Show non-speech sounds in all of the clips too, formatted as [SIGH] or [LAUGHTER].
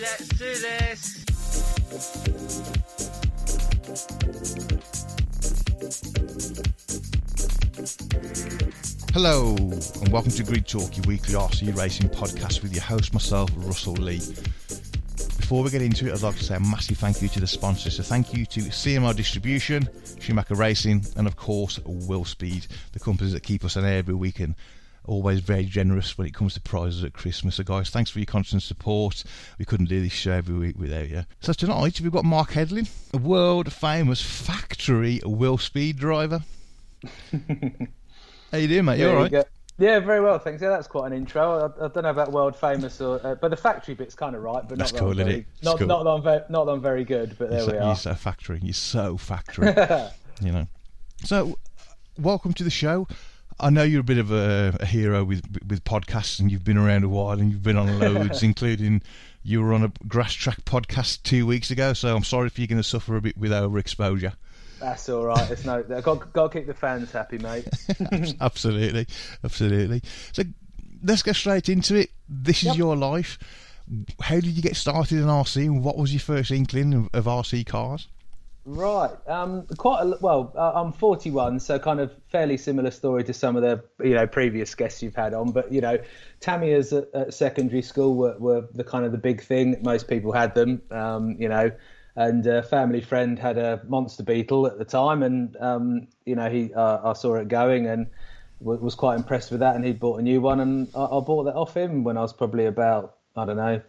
Let's do this. Hello, and welcome to Grid Talk, your weekly RC racing podcast with your host, myself, Russell Lee. Before we get into it, I'd like to say a massive thank you to the sponsors. So, thank you to CML Distribution, Schumacher Racing, and of course, Willspeed, the companies that keep us on air every week and always very generous when it comes to prizes at Christmas. So, guys, thanks for your constant support. We couldn't do this show every week without you. So, tonight we've got Mark Headling, a world famous factory Willspeed driver. [LAUGHS] How you doing, mate? You There all you. Yeah, very well, thanks. Yeah, that's quite an intro. I, I don't know about world famous or, uh, but the factory bit's kind of right. But That's not cool, isn't very, it? Not, cool. not I'm very, not that I'm very good, but there You're we so, are. you're so factory. You're so factory. [LAUGHS] you know. So, welcome to the show. I know you're a bit of a, a hero with with podcasts, and you've been around a while, and you've been on loads, [LAUGHS] including you were on a grass track podcast two weeks ago. So I'm sorry if you're going to suffer a bit with overexposure. That's all right. It's no, I've got, got to keep the fans happy, mate. [LAUGHS] absolutely, absolutely. So let's get straight into it. This is Yep. your life. How did you get started in RC, and what was your first inkling of, of RC cars? Right. Um, quite a, well. Uh, I'm 41, so kind of fairly similar story to some of the you know previous guests you've had on. But you know, Tamiya's at, at secondary school were, were the kind of the big thing. Most people had them. Um, you know, and a family friend had a monster beetle at the time, and um, you know he uh, I saw it going and w- was quite impressed with that, and he bought a new one, and I, I bought that off him when I was probably about I don't know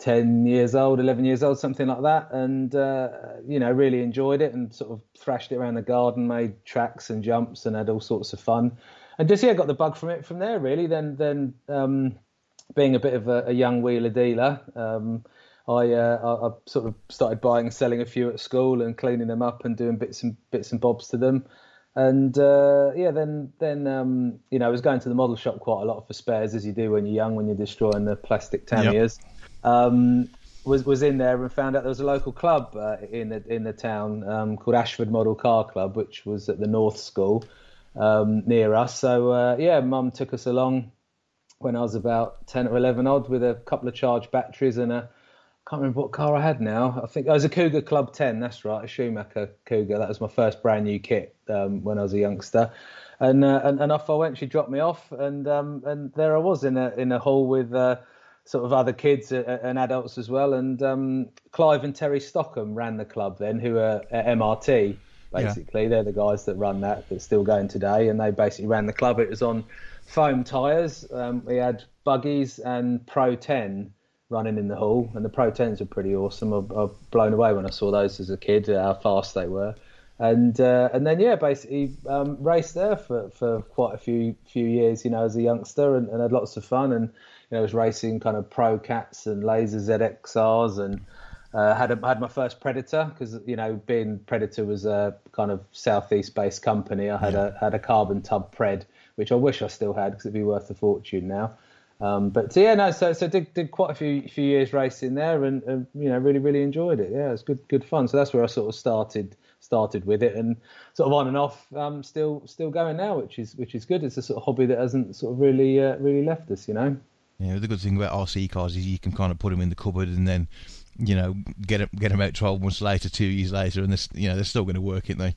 10 years old, 11 years old, something like that. And, uh, you know, really enjoyed it and sort of thrashed it around the garden, made tracks and jumps and had all sorts of fun. And just, yeah, got the bug from it from there, really. Then, then um, being a bit of a, a young wheeler dealer, um, I, uh, I, I sort of started buying and selling a few at school and cleaning them up and doing bits and bits and bobs to them. And uh, yeah, then then um, you know I was going to the model shop quite a lot for spares, as you do when you're young, when you're destroying the plastic Tamiyas um, was was in there and found out there was a local club uh, in the in the town um, called Ashford Model Car Club, which was at the North School um, near us. So uh, yeah, Mum took us along when I was about ten or eleven odd with a couple of charged batteries and a can't remember what car I had now. I think it was a Cougar Club 10. That's right, a Schumacher Cougar. That was my first brand new kit um, when I was a youngster. And, uh, and and off I went. She dropped me off, and um, and there I was in a in a hall with uh, sort of other kids uh, and adults as well. And um, Clive and Terry Stockham ran the club then, who are at MRT. Basically, they're the guys that run that that's still going today, and they basically ran the club. It was on foam tyres. Um, we had buggies and Pro 10 running in the hall, and the Pro 10s were pretty awesome. I, I was blown away when I saw those as a kid, uh, how fast they were. And uh, and then yeah, basically um, raced there for, for quite a few few years, you know, as a youngster, and, and had lots of fun. And you know, was racing kind of Pro Cats and Laser ZXRs, and uh, had a, had my first Predator because you know, being Predator was a kind of southeast based company. I had a had a carbon tub Pred, which I wish I still had because it'd be worth a fortune now. Um, but so, yeah, no, so so did did quite a few few years racing there, and, and you know really really enjoyed it. Yeah, it was good good fun. So that's where I sort of started started with it, and sort of on and off, um, still still going now, which is which is good. It's a sort of hobby that hasn't sort of really uh, really left us, you know. Yeah, the good thing about RC cars is you can kind of put them in the cupboard and then, you know, get them, get them out twelve months later, two years later, and they're, you know they're still going to work, aren't they?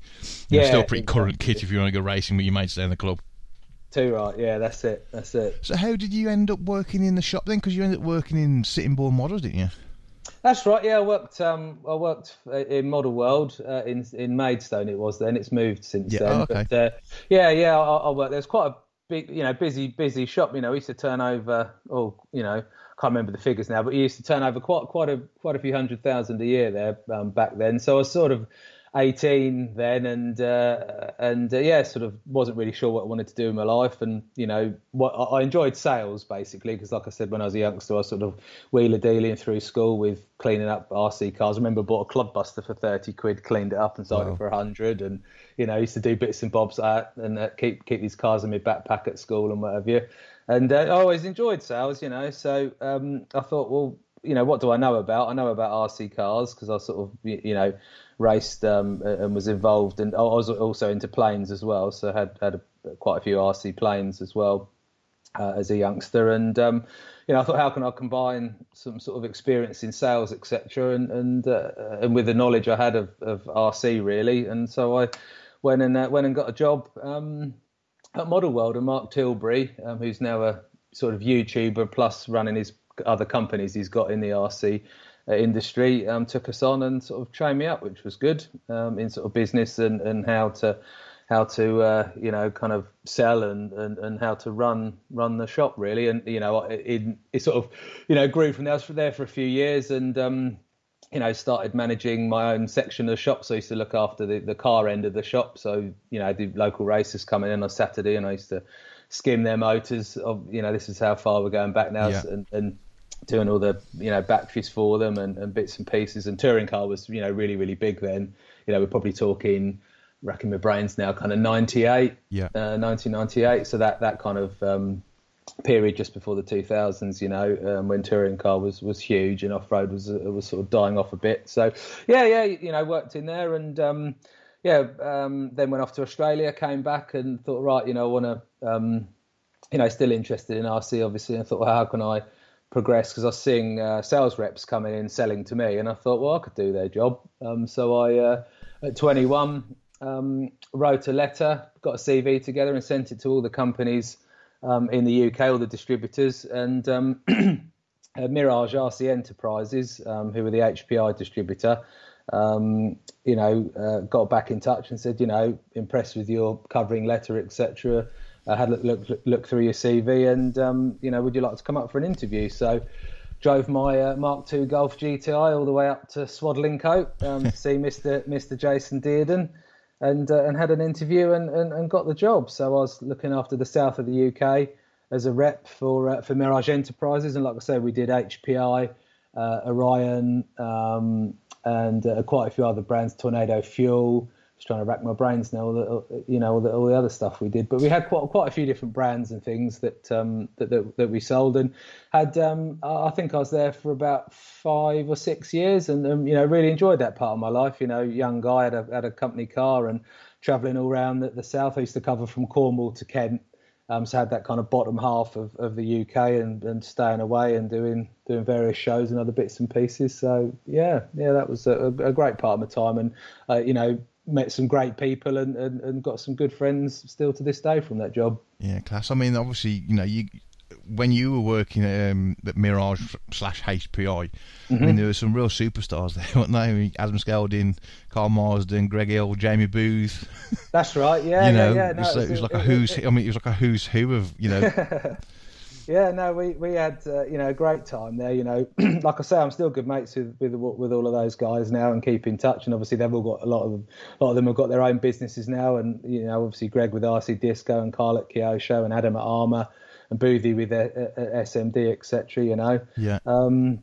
You know, Yeah, still pretty current exactly. kit if you want to go racing with your mates down the club. Too right, yeah, that's it, that's it. So how did you end up working in the shop then? Because you ended up working in sitting bull models, didn't you? That's right. Yeah, I worked. Um, I worked in Model World uh, in in Maidstone. It was then. It's moved since Yeah, then. oh, okay. But uh, yeah, yeah, I, I worked. There's quite a big, you know, busy busy shop. You know, we used to turn over. Oh, you know, can't remember the figures now, but we used to turn over quite quite a quite a few hundred thousand a year there um, back then. So I was sort of 18 then, and uh, and uh, yeah, sort of wasn't really sure what I wanted to do in my life, and you know, what I enjoyed sales basically because, like I said, when I was a youngster, I was sort of wheeler dealing through school with cleaning up RC cars. I remember I bought a Clubbuster for 30 quid, cleaned it up and sold Wow. it for 100, and you know, used to do bits and bobs that, and uh, keep keep these cars in my backpack at school and whatever. you. And uh, I always enjoyed sales, you know. So um, I thought, well, you know, what do I know about? I know about RC cars because I sort of, you know, raced um, and was involved, and I was also into planes as well. So had had a, quite a few RC planes as well. uh, as a youngster, and um, you know, I thought, how can I combine some sort of experience in sales, etc., and and uh, and with the knowledge I had of, of RC really, and so I went and uh, went and got a job um, at Model World, and Mark Tilbury, um, who's now a sort of YouTuber plus running his other companies he's got in the RC uh, industry, um, took us on and sort of trained me up, which was good um, in sort of business and, and how to how to uh, you know kind of sell and, and, and how to run run the shop really. And you know it, it sort of you know grew from there. I was there for a few years and um, you know started managing my own section of the shop. So I used to look after the, the car end of the shop. So you know the local races coming in on Saturday and I used to skim their motors of you know this is how far we're going back now. Yeah. and, and doing all the you know batteries for them and, and bits and pieces and touring car was you know really really big then you know we're probably talking racking my brains now, kind of 98, yeah, uh, 1998. So that that kind of um, period just before the 2000s, you know, um, when touring car was was huge and off road was uh, was sort of dying off a bit. So yeah, yeah, you know, worked in there and um, yeah, um, then went off to Australia, came back and thought, right, you know, I want to, um, you know, still interested in RC obviously, and thought, well, how can I progress? Because I was seeing uh, sales reps coming in selling to me, and I thought, well, I could do their job. Um, so I. Uh, at 21, um, wrote a letter, got a CV together, and sent it to all the companies um, in the UK, all the distributors, and um, [CLEARS THROAT] Mirage RC Enterprises, um, who were the HPI distributor, um, you know, uh, got back in touch and said, you know, impressed with your covering letter, etc. I had a look, look, look through your CV, and um, you know, would you like to come up for an interview? So drove my uh, Mark II Golf GTI all the way up to Swadlincote um, to see [LAUGHS] Mr. Mr. Jason Dearden and uh, and had an interview and, and, and got the job. So I was looking after the south of the UK as a rep for uh, for Mirage Enterprises, and like I said, we did HPI, uh, Orion, um, and uh, quite a few other brands, Tornado Fuel, just trying to rack my brains now. All the, you know all the, all the, other stuff we did, but we had quite quite a few different brands and things that um, that, that, that we sold, and had um, I think I was there for about five or six years, and um, you know really enjoyed that part of my life. You know, young guy had a had a company car and travelling all around the, the south. I used to cover from Cornwall to Kent. Um, so I had that kind of bottom half of, of the UK and, and staying away and doing doing various shows and other bits and pieces. So yeah, yeah, that was a, a great part of my time. And uh, you know, met some great people and, and, and got some good friends still to this day from that job. Yeah, class. I mean, obviously, you know, you when you were working um, at Mirage slash HPI, mm-hmm. I mean, mm-hmm. there were some real superstars [LAUGHS] there, weren't they? Adam Skelding, Carl Marsden, Greg Hill, Jamie Booth. That's right. [LAUGHS] Yeah, you know, yeah, yeah. No, it was, it was like a who's. I mean, it was like a who's who of you know. [LAUGHS] Yeah, no, we we had uh, you know a great time there. You know, [CLEARS THROAT] like I say, I'm still good mates with, with with all of those guys now and keep in touch. And obviously, they've all got a lot of them. A lot of them have got their own businesses now. And you know, obviously, Greg with RC Disco and Carl at Kyosho and Adam at Armour and Boothie with uh, uh, SMD, etc. You know, yeah. Um,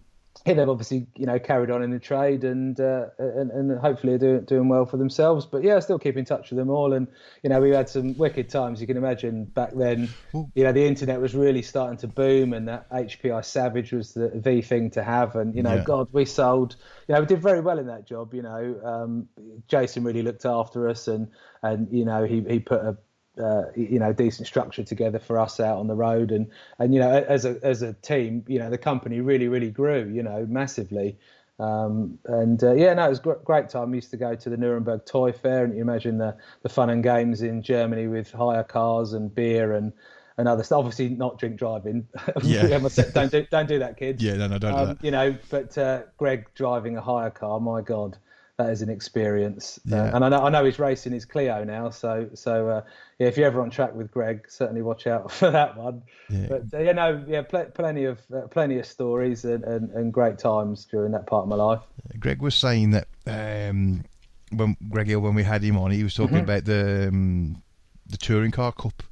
yeah, they've obviously you know carried on in the trade and uh, and, and hopefully are doing doing well for themselves. But yeah, I still keep in touch with them all, and you know we had some wicked times. You can imagine back then, you know the internet was really starting to boom, and that HPI Savage was the the thing to have. And you know, yeah. God, we sold. You know, we did very well in that job. You know, um, Jason really looked after us, and and you know he he put a uh, you know decent structure together for us out on the road and and you know as a as a team you know the company really really grew you know massively um, and uh, yeah no it was a great time we used to go to the Nuremberg Toy Fair and you imagine the the fun and games in Germany with hire cars and beer and and other stuff. Obviously, not drink driving. [LAUGHS] Yeah. don't do don't do that, kids. [LAUGHS] Yeah, no, no, don't um, do that. You know, but uh, Greg driving a hire car, my God, that is an experience. Uh, yeah. Uh, and I know I know he's racing his Clio now, so so uh, yeah, if you're ever on track with Greg, certainly watch out [LAUGHS] for that one. Yeah. But uh, you know, yeah, pl- plenty of uh, plenty of stories and, and, and, great times during that part of my life. Greg was saying that um, when Greg Hill, when we had him on, he was talking mm-hmm. about the um, the touring car cup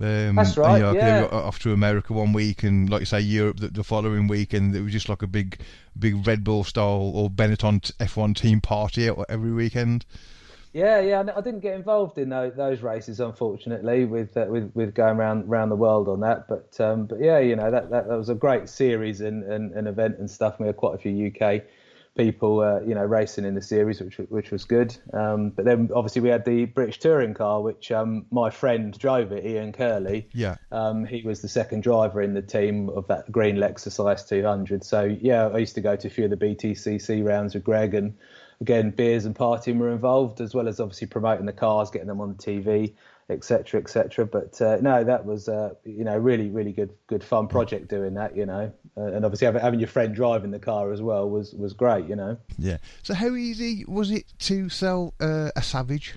um, That's right. And, you know, yeah. off to America one week, and like you say, Europe the, the, following week, and it was just like a big, big Red Bull style or Benetton F1 team party every weekend. Yeah, yeah. I didn't get involved in those, those races, unfortunately, with uh, with with going around around the world on that. But um, but yeah, you know that, that, that was a great series and, and, and event and stuff. We had quite a few UK people, uh, you know, racing in the series, which which was good. Um, but then obviously we had the British touring car, which um, my friend drove it, Ian Curley. Yeah. Um, he was the second driver in the team of that green Lexus IS200. So yeah, I used to go to a few of the BTCC rounds with Greg, and again, beers and partying were involved, as well as obviously promoting the cars, getting them on the TV etc etc but uh, no that was uh, you know really really good good fun project doing that you know. Uh, and obviously having, having, your friend driving the car as well was was great you know. Yeah. So how easy was it to sell uh, a savage?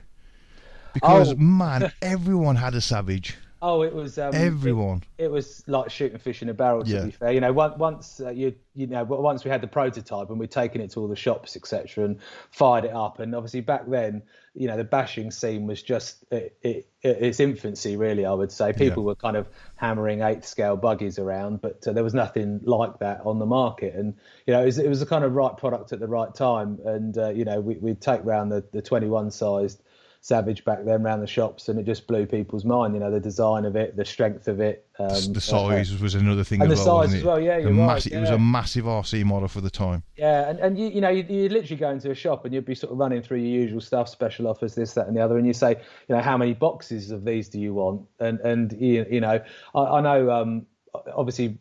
Because oh. man everyone had a savage Oh, it was um, everyone. It, it, was like shooting fish in a barrel. To yeah. be fair, you know, once, once uh, you you know, once we had the prototype and we'd taken it to all the shops, etc., and fired it up, and obviously back then, you know, the bashing scene was just it, it, its infancy, really. I would say people yeah. were kind of hammering eighth scale buggies around, but uh, there was nothing like that on the market, and you know, it was, it was the kind of right product at the right time, and uh, you know, we, would take round the the 21 sized Savage back then around the shops, and it just blew people's mind. You know, the design of it, the strength of it. Um, the size uh, was another thing. And the well, size as well. Yeah, you're right. yeah. It was a massive RC model for the time. Yeah, and, and you you know you you literally go into a shop and you'd be sort of running through your usual stuff, special offers, this, that, and the other, and you say, you know, how many boxes of these do you want? And and you, you know, I, I know um, obviously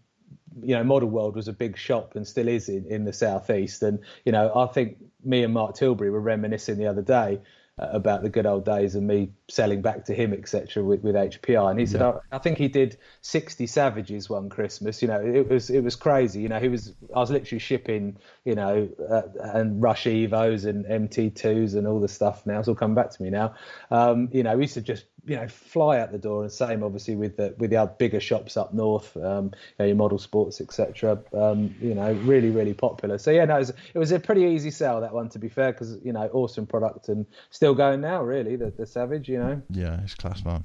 you know, Model World was a big shop and still is in, in the southeast. And you know, I think me and Mark Tilbury were reminiscing the other day about the good old days and me selling back to him, etc., with, with HPI. And he said, yeah. I, I, think he did 60 Savages one Christmas. You know, it was it was crazy. You know, he was I was literally shipping, you know, uh, and Rush Evos and MT2s and all the stuff. Now it's all coming back to me now. Um, you know, we used to just you know fly out the door and same obviously with the with the bigger shops up north um, you know, your model sports etc um, you know really really popular so yeah no it was, it was, a pretty easy sell that one to be fair because you know awesome product and still going now really the, the savage you know yeah it's class man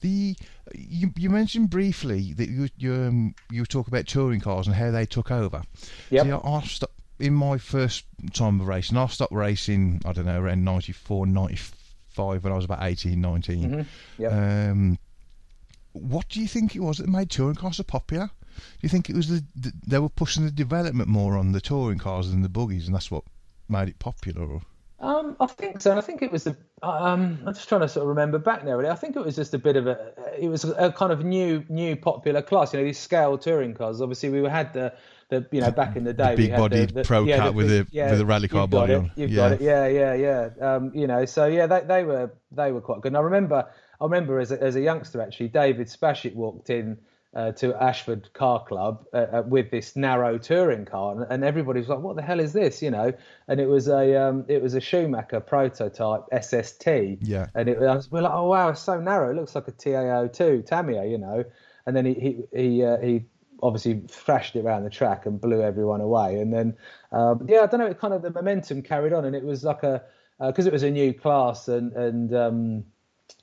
the you, you mentioned briefly that you you um, you talk about touring cars and how they took over yeah I stopped in my first time of racing I stopped racing I don't know around 94 95 five when I was about 18, 19. Mm-hmm. Yep. Um, what do you think it was that made touring cars so popular? Do you think it was the, the, they were pushing the development more on the touring cars than the buggies, and that's what made it popular? Or? Um, I think so, and I think it was the. Um, I'm just trying to sort of remember back now. Really, I think it was just a bit of a. It was a kind of new, new popular class. You know, these scale touring cars. Obviously, we had the the you know back in the day, the big bodied pro yeah, cat with the yeah, with the rally car body it, on. You've yeah. got it. Yeah, yeah, yeah. Um, you know, so yeah, they, they were they were quite good. And I remember I remember as a, as a youngster actually, David Spashit walked in. Uh, to Ashford Car Club uh, uh, with this narrow touring car, and, and, everybody was like, "What the hell is this?" You know, and it was a um, it was a Schumacher prototype SST. Yeah. And it was we're like, "Oh wow, it's so narrow. It looks like a TA02 Tamiya," you know. And then he he he, uh, he obviously thrashed it around the track and blew everyone away. And then, um, yeah, I don't know, it kind of the momentum carried on, and it was like a because uh, it was a new class and and um,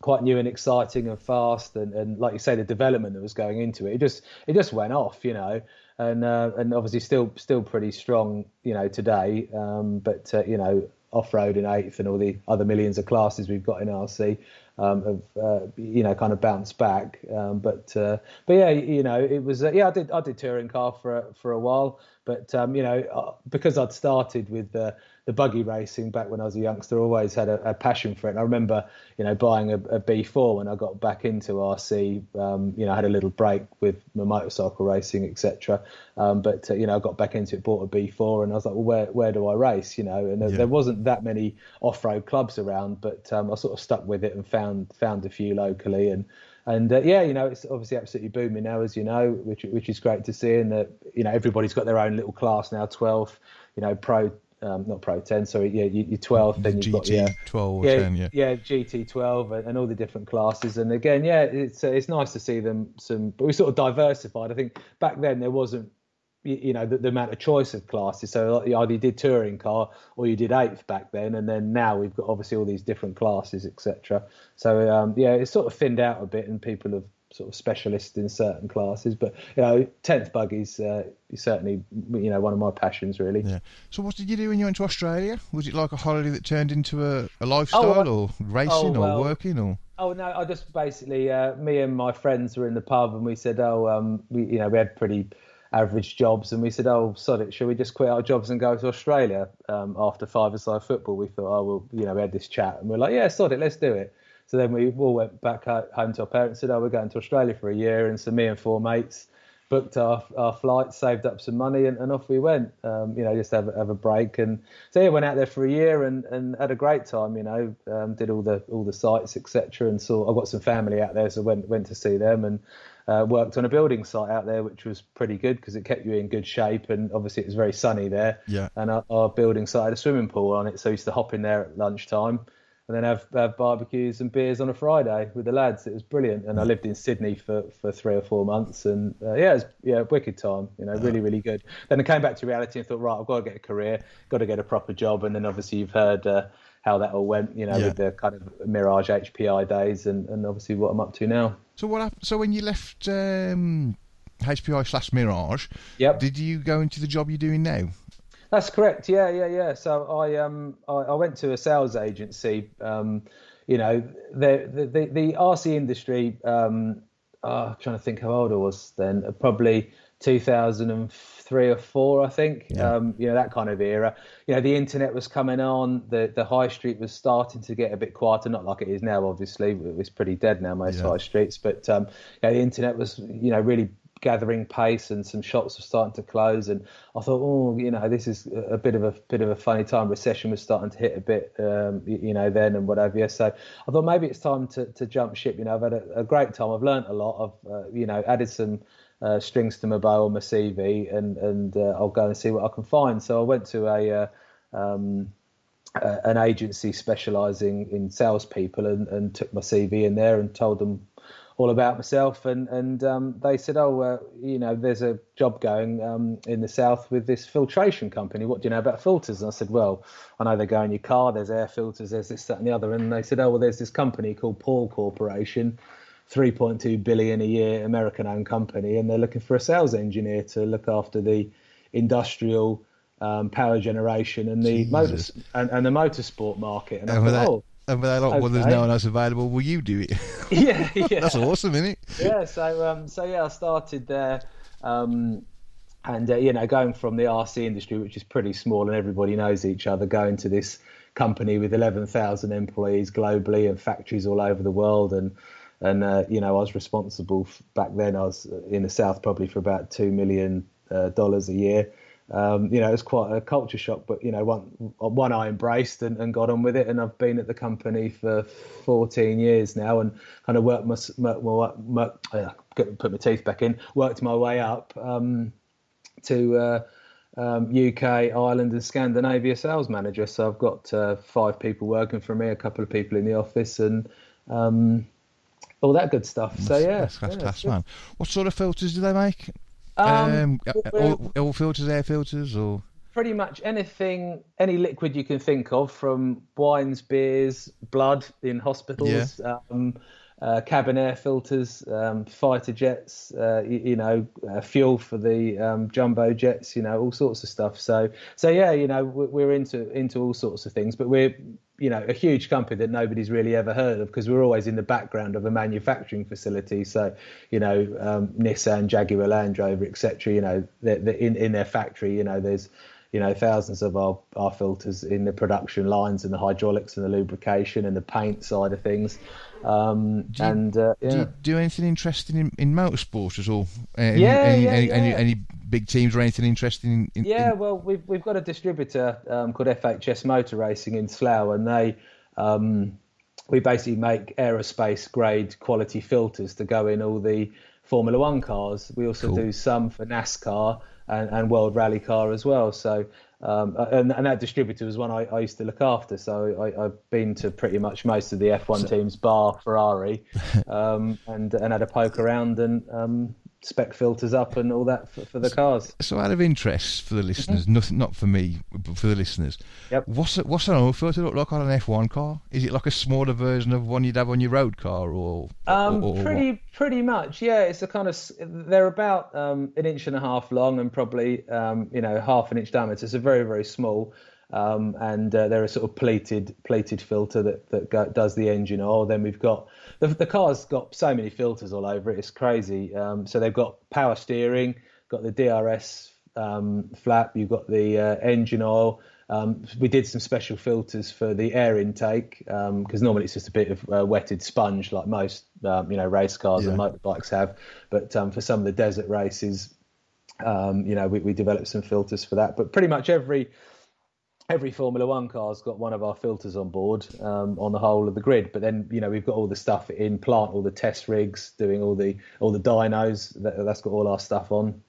quite new and exciting and fast, and, and like you say, the development that was going into it, it just it just went off, you know. And uh, and obviously still still pretty strong, you know, today. Um, but uh, you know, off road in eighth and all the other millions of classes we've got in RC um, have uh, you know kind of bounced back. Um, but uh, but yeah, you know it was uh, yeah I did I did touring car for for a while, but um, you know uh, because I'd started with the the buggy racing back when I was a youngster, always had a, a passion for it. And I remember you know buying a a B4 when I got back into RC. Um, you know I had a little break with my motorcycle racing etc. Um, but uh, you know I got back into it, bought a B4, and I was like, well where where do I race? You know, and there, yeah. there wasn't that many off road clubs around, but um, I sort of stuck with it and found found a few locally and and uh, yeah, you know, it's obviously absolutely booming now, as you know, which which is great to see. And that you know, everybody's got their own little class now. 12, you know, pro, um, not pro 10, sorry, yeah, you, are 12, then you've GT got yeah, 12 yeah, 10, yeah, yeah, GT 12, and, and, all the different classes. And again, yeah, it's uh, it's nice to see them. Some, but we sort of diversified. I think back then there wasn't you know the, the, amount of choice of classes. So you either you did touring car or you did eighth back then, and then now we've got obviously all these different classes, etc. So um, yeah, it's sort of thinned out a bit, and people have sort of specialist in certain classes. But you know, tenth buggies uh, certainly you know one of my passions really. Yeah. So what did you do when you went to Australia? Was it like a holiday that turned into a, a lifestyle, oh, or racing, oh, well, or working, or? Oh no, I just basically uh, me and my friends were in the pub and we said, oh, um, we you know we had pretty average jobs, and we said, "Oh, sod it, shall we just quit our jobs and go to Australia um, after five-a-side football?" We thought, "Oh, well, you know, we had this chat, and we're like, yeah, sod it, let's do it." So then we all went back home to our parents, said, "Oh, we're going to Australia for a year," and so me and four mates booked our, our flights, saved up some money, and, and off we went. Um, you know, just have have a break, and so yeah, went out there for a year and, and had a great time. You know, um, did all the all the sites, etc. And saw I've got some family out there, so went went to see them and. Uh, worked on a building site out there, which was pretty good because it kept you in good shape, and obviously it was very sunny there. Yeah. And our, our building site had a swimming pool on it, so I used to hop in there at lunchtime and then have, have barbecues and beers on a Friday with the lads. It was brilliant, and I lived in Sydney for, for three or four months, and uh, yeah, it was yeah wicked time. You know, really really good. Then I came back to reality and thought, right, I've got to get a career, got to get a proper job, and then obviously you've heard. Uh, how that all went, you know, yeah. with the kind of Mirage HPI days, and, and obviously what I'm up to now. So what? Happened, so when you left um, HPI slash Mirage, yep. did you go into the job you're doing now? That's correct. Yeah, yeah, yeah. So I um I, I went to a sales agency. Um, you know, the the the, the RC industry. Um, oh, I'm trying to think how old I was then. Probably 2003 or four, I think. Yeah. Um, you know that kind of era. You know, the internet was coming on. The the high street was starting to get a bit quieter. Not like it is now, obviously. It's pretty dead now, most yeah. high streets. But um, you know, the internet was you know really gathering pace and some shops were starting to close. And I thought oh you know this is a bit of a bit of a funny time. Recession was starting to hit a bit um, you know then and whatever so I thought maybe it's time to, to jump ship. You know I've had a, a great time. I've learned a lot. I've uh, you know added some uh, strings to my bow on my CV and and uh, I'll go and see what I can find. So I went to a uh, um, an agency specialising in salespeople and, and took my CV in there and told them all about myself, and and um, they said, oh, uh, you know, there's a job going um, in the south with this filtration company. What do you know about filters? And I said, well, I know they go in your car. There's air filters. There's this, that, and the other. And they said, oh, well, there's this company called Pall Corporation. 3.2 billion a year American-owned company, and they're looking for a sales engineer to look after the industrial um, power generation and the motor and, and, the motorsport market. And, and I thought, oh, and they're like, okay. well, there's no one else available. Will you do it? [LAUGHS] yeah, [LAUGHS] yeah. That's awesome, isn't it? yeah. So, um, so yeah, I started there, um, and uh, you know, going from the RC industry, which is pretty small and everybody knows each other, going to this company with 11,000 employees globally and factories all over the world, and and uh, you know, I was responsible back then. I was in the south probably for about two million uh, dollars a year um, you know, it was quite a culture shock, but you know, one one I embraced and, and, got on with it, and I've been at the company for 14 years now, and kind of worked my, my, my, uh, put my teeth back in, worked my way up um, to uh, um, UK, Ireland, and Scandinavia sales manager. So I've got uh, five people working for me, a couple of people in the office, and um, all that good stuff. So yeah, that's, that's yeah, class, man. What sort of filters do they make? Um, um all, all, filters, air filters, or pretty much anything, any liquid you can think of, from wines, beers, blood in hospitals. Yeah. Um, uh, cabin air filters, um, fighter jets, uh, you, you, know, uh, fuel for the um, jumbo jets, you know, all sorts of stuff. So, so yeah, you know, we're into into all sorts of things, but we're you know a huge company that nobody's really ever heard of because we're always in the background of a manufacturing facility. So you know um, Nissan, Jaguar, Land Rover, etc. You know they're, they're in in their factory. You know there's you know thousands of our, our filters in the production lines and the hydraulics and the lubrication and the paint side of things. Um, do you, and uh, yeah. do you do anything interesting in, in motorsport at all? Any, yeah, any, yeah, any, yeah. Any, any, big teams or anything interesting? In, in, yeah, well, we've we've got a distributor um, called FHS Motor Racing in Slough, and they um, we basically make aerospace grade quality filters to go in all the Formula One cars. We also cool. do some for NASCAR and, and World Rally Car as well. So um, and, and, that distributor was one I, I, used to look after. So I, have been to pretty much most of the F1 so, teams, bar Ferrari, [LAUGHS] um, and and had a poke around and um, spec filters up and all that for, for the cars. So, out of interest for the listeners, mm-hmm. nothing, not for me, but for the listeners. Yep. What's a, what's an oil filter look like on an F1 car? Is it like a smaller version of one you'd have on your road car, or? Um, or, or pretty what? pretty much, yeah. It's a kind of they're about um, an inch and a half long and probably um, you know half an inch diameter. It's a very very small. Um, and uh, they're a sort of plated plated filter that that go, does the engine oil. Then we've got the, the car's got so many filters all over it. It's crazy. Um, so they've got power steering. got the DRS um, flap, you've got the uh, engine oil. Um, we did some special filters for the air intake because um, normally it's just a bit of uh, wetted sponge like most um, you know race cars yeah. and motorbikes have. But um, for some of the desert races, um, you know we, we, developed some filters for that. But pretty much every every Formula One car's got one of our filters on board um, on the whole of the grid. But then you know we've got all the stuff in plant, all the test rigs, doing all the all the dynos. That, that's got all our stuff on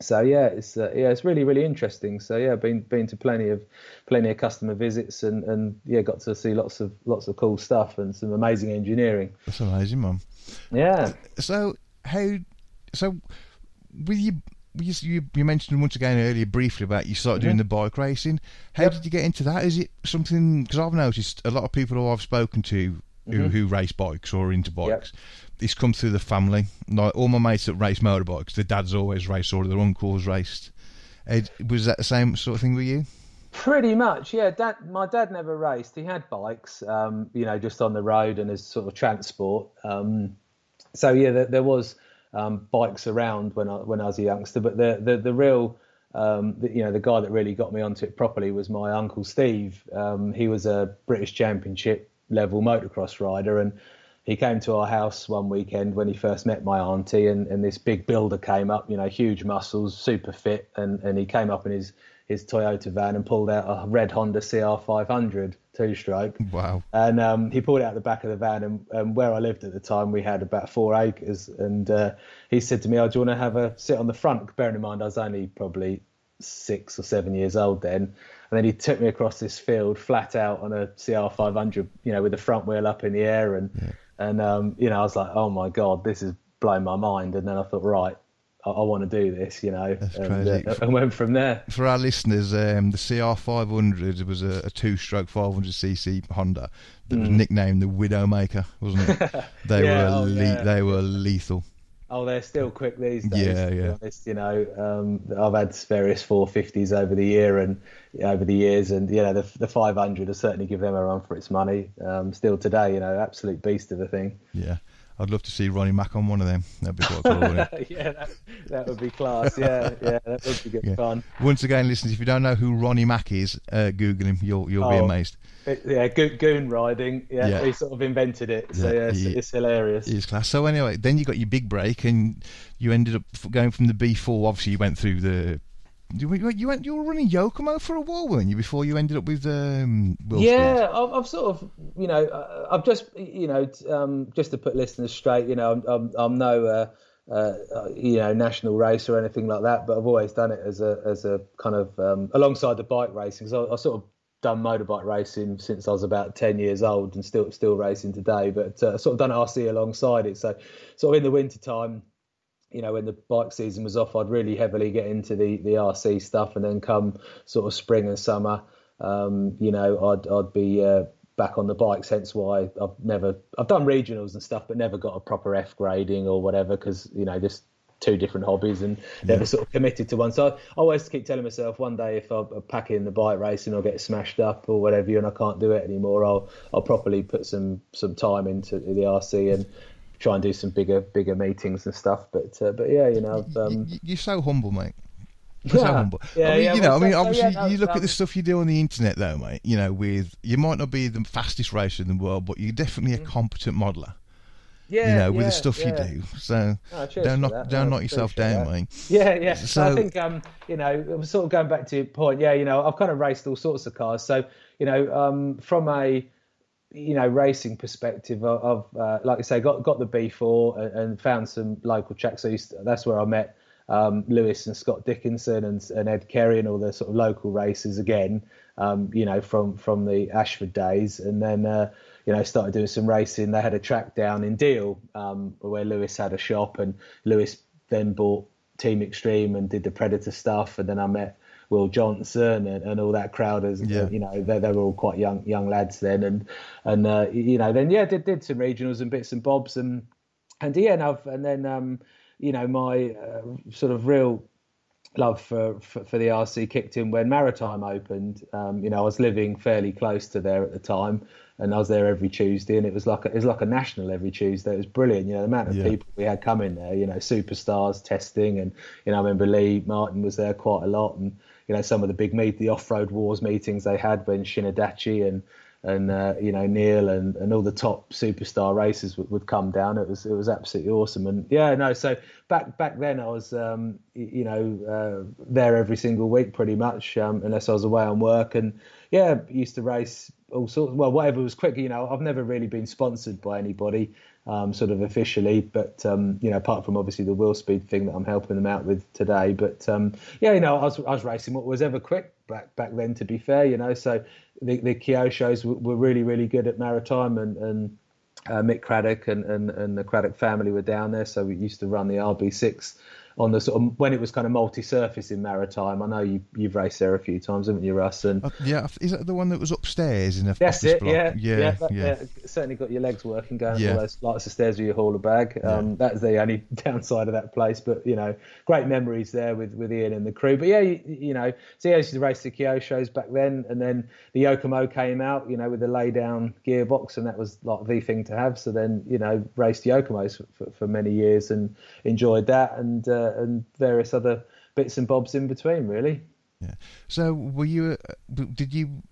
so yeah, it's uh, yeah, it's really really interesting. So yeah, been been to plenty of plenty of customer visits and and yeah, got to see lots of lots of cool stuff and some amazing engineering. That's amazing, mum. Yeah. So how so with you. You, you mentioned once again earlier briefly about you started mm-hmm. doing the bike racing. How yep. did you get into that? Is it something? Because I've noticed a lot of people who I've spoken to who, mm-hmm. who race bikes or into bikes. Yep it's come through the family. Like all my mates that race motorbikes, their dads always raced or their uncles raced. Ed, was that the same sort of thing with you? Pretty much, yeah. Dad, my dad never raced. He had bikes, um, you know, just on the road and as sort of transport. Um, so yeah, there, there was um, bikes around when I when I was a youngster. But the the, the real um, the, you know, the guy that really got me onto it properly was my uncle Steve. Um, he was a British Championship level motocross rider, and he came to our house one weekend when he first met my auntie, and, and this big builder came up, you know, huge muscles, super fit, and, and he came up in his, his Toyota van and pulled out a red Honda CR500 two stroke. Wow. And um, he pulled out the back of the van, and, and, where I lived at the time, we had about four acres. And uh, he said to me, Oh, do you want to have a sit on the front? Bearing in mind, I was only probably six or seven years old then. And then he took me across this field flat out on a CR500, you know, with the front wheel up in the air and. Yeah and um, you know, I was like, oh my god, this is blowing my mind. And then I thought, right, I, I want to do this, you know, That's and, crazy. Uh, and went from there. For our listeners, um, the CR500 was a, a two-stroke 500cc Honda that mm. was nicknamed the Widowmaker, wasn't it? [LAUGHS] They yeah, were oh, le- yeah. they were lethal. Oh, they're still quick these days. Yeah, yeah. Honest, you know, um, I've had various 450s over the year and over the years, and you know, the the 500 has certainly give them a run for its money. Um, still today, you know, absolute beast of a thing. Yeah. I'd love to see Ronnie Mac on one of them. That'd be quite cool, [LAUGHS] yeah, that, that, would be class. Yeah, yeah, that would be good yeah. fun. Once again, listeners, if you don't know who Ronnie Mac is, uh, Google him. You'll you'll oh, be amazed. It, yeah, goon riding. Yeah, yeah, he sort of invented it. So yeah, yeah it's, he, it's, hilarious. He's class. So anyway, then you got your big break, and you ended up going from the B4. Obviously, you went through the you, you went. You were running Yokomo for a while, weren't you? Before you ended up with um, yeah. I've, I've, sort of, you know, I've just, you know, um, just to put listeners straight, you know, I'm, I'm, I'm no, uh, uh, you know, national race or anything like that, but I've always done it as a, as a kind of um, alongside the bike racing. So I, I, sort of done motorbike racing since I was about ten years old, and still, still racing today. But uh, sort of done RC alongside it. So, sort of in the winter time you know, when the bike season was off, I'd really heavily get into the, the RC stuff, and then come sort of spring and summer, um, you know, I'd I'd be uh, back on the bikes. Hence why I've never I've done regionals and stuff, but never got a proper F grading or whatever because you know just two different hobbies and never yeah. sort of committed to one. So I always keep telling myself one day if I pack in the bike racing or get smashed up or whatever, and I can't do it anymore, I'll I'll properly put some some time into the RC and try and do some bigger bigger meetings and stuff. But uh, but yeah, you know, um, you're so humble, mate. You're so humble. Yeah, I mean, yeah, you know, I mean, obviously, yeah, no, you look um, at the stuff you do on the internet, though, mate. You know, with you might not be the fastest racer in the world, but you're definitely a mm. competent modeler. Yeah, you know, with the stuff you do. So oh, don't knock, don't knock yourself down, that. mate. [LAUGHS] Yeah, yeah. So, so I think, um, you know, I'm sort of going back to your point. Yeah, you know, I've kind of raced all sorts of cars. So, you know, um, from a you know, racing perspective, I've, uh, like I say, got got the B4 and, and found some local tracks. So that's where I met um, Lewis and Scott Dickinson and, and, Ed Kerry and all the sort of local races again. Um, you know, from from the Ashford days, and then uh, you know started doing some racing. They had a track down in Deal um, where Lewis had a shop, and Lewis then bought Team Extreme and did the Predator stuff, and then I met Will Johnson and, and all that crowd as yeah. you know they, they were all quite young young lads then and and uh, you know then yeah did did some regionals and bits and bobs and and yeah and, I've, and then um, you know my uh, sort of real love for, for, for the RC kicked in when Maritime opened. Um, you know, I was living fairly close to there at the time, and I was there every Tuesday, and it was like a, it was like a national every Tuesday. It was brilliant. You know, the amount of yeah. people we had coming there. You know, superstars testing, and you know, I remember Lee Martin was there quite a lot, and you know, some of the big meet, the off-road wars meetings they had when Shin Adachi and and uh, you know Neil and, and all the top superstar racers would, would, come down. It was it was absolutely awesome. And yeah, no. So back back then I was um, you know uh, there every single week pretty much, um, unless I was away on work. And yeah, used to race all sorts. Well, whatever was quick. You know, I've never really been sponsored by anybody um, sort of officially. But um, you know, apart from obviously the Willspeed thing that I'm helping them out with today. But um, yeah, you know, I was I was racing what was ever quick back back then. To be fair, you know, so the the Kyoshos were, were really really good at maritime and and. Uh, Mick Craddock and, and, and the Craddock family were down there, so we used to run the RB6 on the sort of when it was kind of multi-surface in maritime. I know you you've raced there a few times, haven't you, Russ? And uh, yeah, is that the one that was upstairs in a that's it. Yeah, yeah, yeah, that, yeah. Certainly got your legs working going yeah. all those flights of stairs with your hauler bag. Um. That's the only [LAUGHS] downside of that place, but you know, great memories there with, with Ian and the crew. But yeah, you, you know, so yeah, I used to race the Kyosho's back then, and then the Yokomo came out, you know, with the lay down gearbox, and that was like the thing to have. So then you know, raced Yokomos for, for, for many years and enjoyed that, and uh, and various other bits and bobs in between, really. Yeah. So, were you? Uh, did you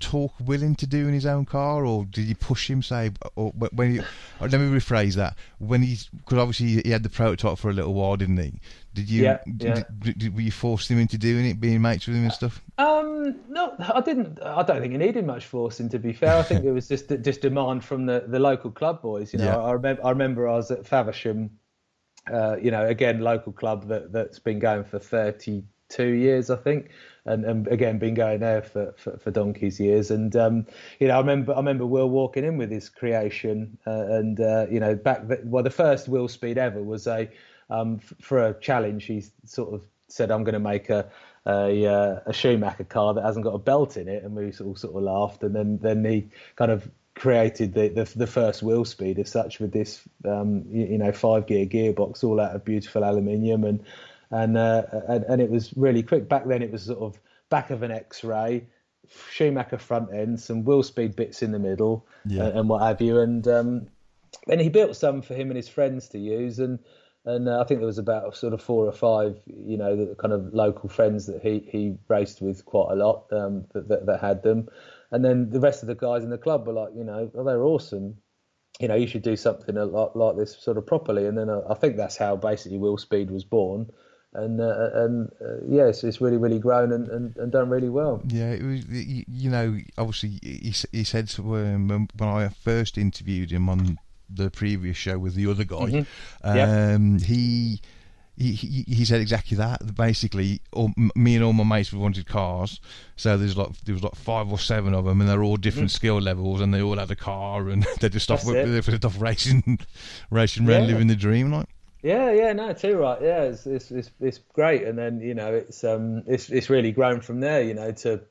talk willing to do in his own car, or did you push him? Say, or when you, or let me rephrase that. When he's because obviously he had the prototype for a little while, didn't he? Did you? Yeah, yeah. Did, did, were you forcing him into doing it, being mates with him and stuff? Um, no, I didn't. I don't think he needed much forcing. To be fair, I think [LAUGHS] it was just just demand from the, the local club boys. You know, yeah. I remember I remember I was at Faversham uh, you know, again, local club that that's been going for 32 years, I think, and, and again, been going there for, for, for donkey's years. And um, you know, I remember I remember Will walking in with his creation, uh, and uh, you know, back the, well, the first Willspeed ever was a um, f- for a challenge. He sort of said, "I'm going to make a." A, uh, a Schumacher car that hasn't got a belt in it, and we all sort of laughed. And then, then he kind of created the, the, the first Willspeed as such with this um, you, you, know five gear gearbox all out of beautiful aluminium and and, uh, and and it was really quick. Back then it was sort of back of an X-ray Schumacher front end some Willspeed bits in the middle yeah. and, and, what have you. And um, then he built some for him and his friends to use. And and uh, I think there was about sort of four or five, you know, the kind of local friends that he, he raced with quite a lot um, that, that, that had them, and then the rest of the guys in the club were like, you know, oh, they're awesome. You know, you should do something a lot like this sort of properly. And then I, I think that's how basically Willspeed was born. And uh, and uh, yes, it's really really grown and, and, and done really well. Yeah, it was. You know, obviously he he said um, when I first interviewed him on the previous show with the other guy, mm-hmm. um, yep. he he, he, he said exactly that. Basically, all, me and all my mates wanted cars, so there's like there was like five or seven of them, and they're all different mm-hmm. skill levels, and they all had a car, and [LAUGHS] they just off they just off racing, [LAUGHS] racing around, living the dream, like. Yeah, yeah, no, too right. Yeah, it's, it's it's it's great, and then you know it's um it's it's really grown from there. You know to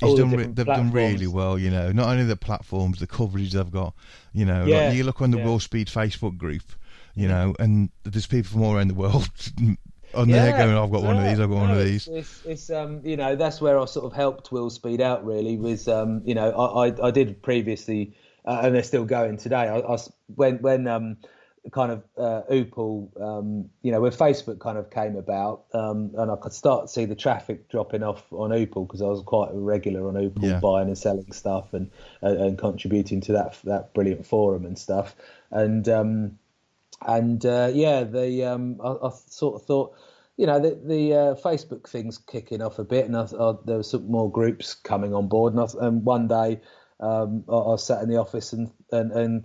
He's done. Re- they've done really well, you know. Not only the platforms, the coverage they've got. You know, yeah, like you look on the yeah. Willspeed Facebook group you know, and there's people from all around the world [LAUGHS] on yeah, there going, I've got one of these, I've got no, one of these. It's, it's, um, you know, that's where I sort of helped Willspeed out really was, um, you know, I, I, I did previously, uh, and they're still going today. I, I when, when, um, kind of uh, Oople, um, you know, when Facebook kind of came about, um, and I could start to see the traffic dropping off on Oople because I was quite regular on Oople, yeah. buying and selling stuff and, and, and contributing to that that brilliant forum and stuff. And um, and uh, yeah, the um, I, I, sort of thought, you know, the, the uh, Facebook thing's kicking off a bit, and I, I, there were some more groups coming on board. And, and one day, um, I, was sat in the office and, and, and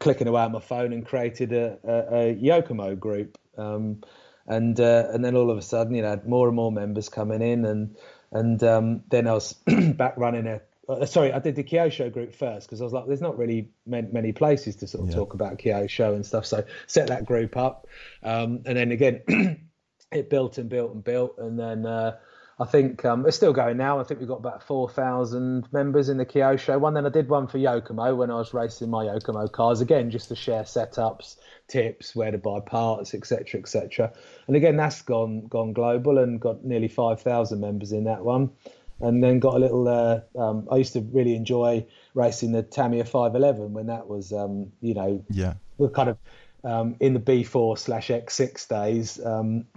clicking away on my phone and created a, a, a Yokomo group. Um, and uh, and then all of a sudden, you know, more and more members coming in, and and um, then I was [CLEARS THROAT] back running a uh, sorry, I did the Kyosho group first because I was like, there's not really many, many places to sort of yeah. talk about Kyosho and stuff. So set that group up, um, and then again, [CLEARS THROAT] it built and built and built, and then uh, I think um, it's still going now. I think we've got about 4,000 members in the Kyosho one. Then I did one for Yokomo when I was racing my Yokomo cars. Again, just to share setups, tips, where to buy parts, etc., etc. And again, that's gone gone global and got nearly 5,000 members in that one. And then got a little. Uh, um, I used to really enjoy racing the Tamiya 511 when that was, um, you know, yeah, we're kind of um, in the B4 slash X6 days. Um, [CLEARS THROAT]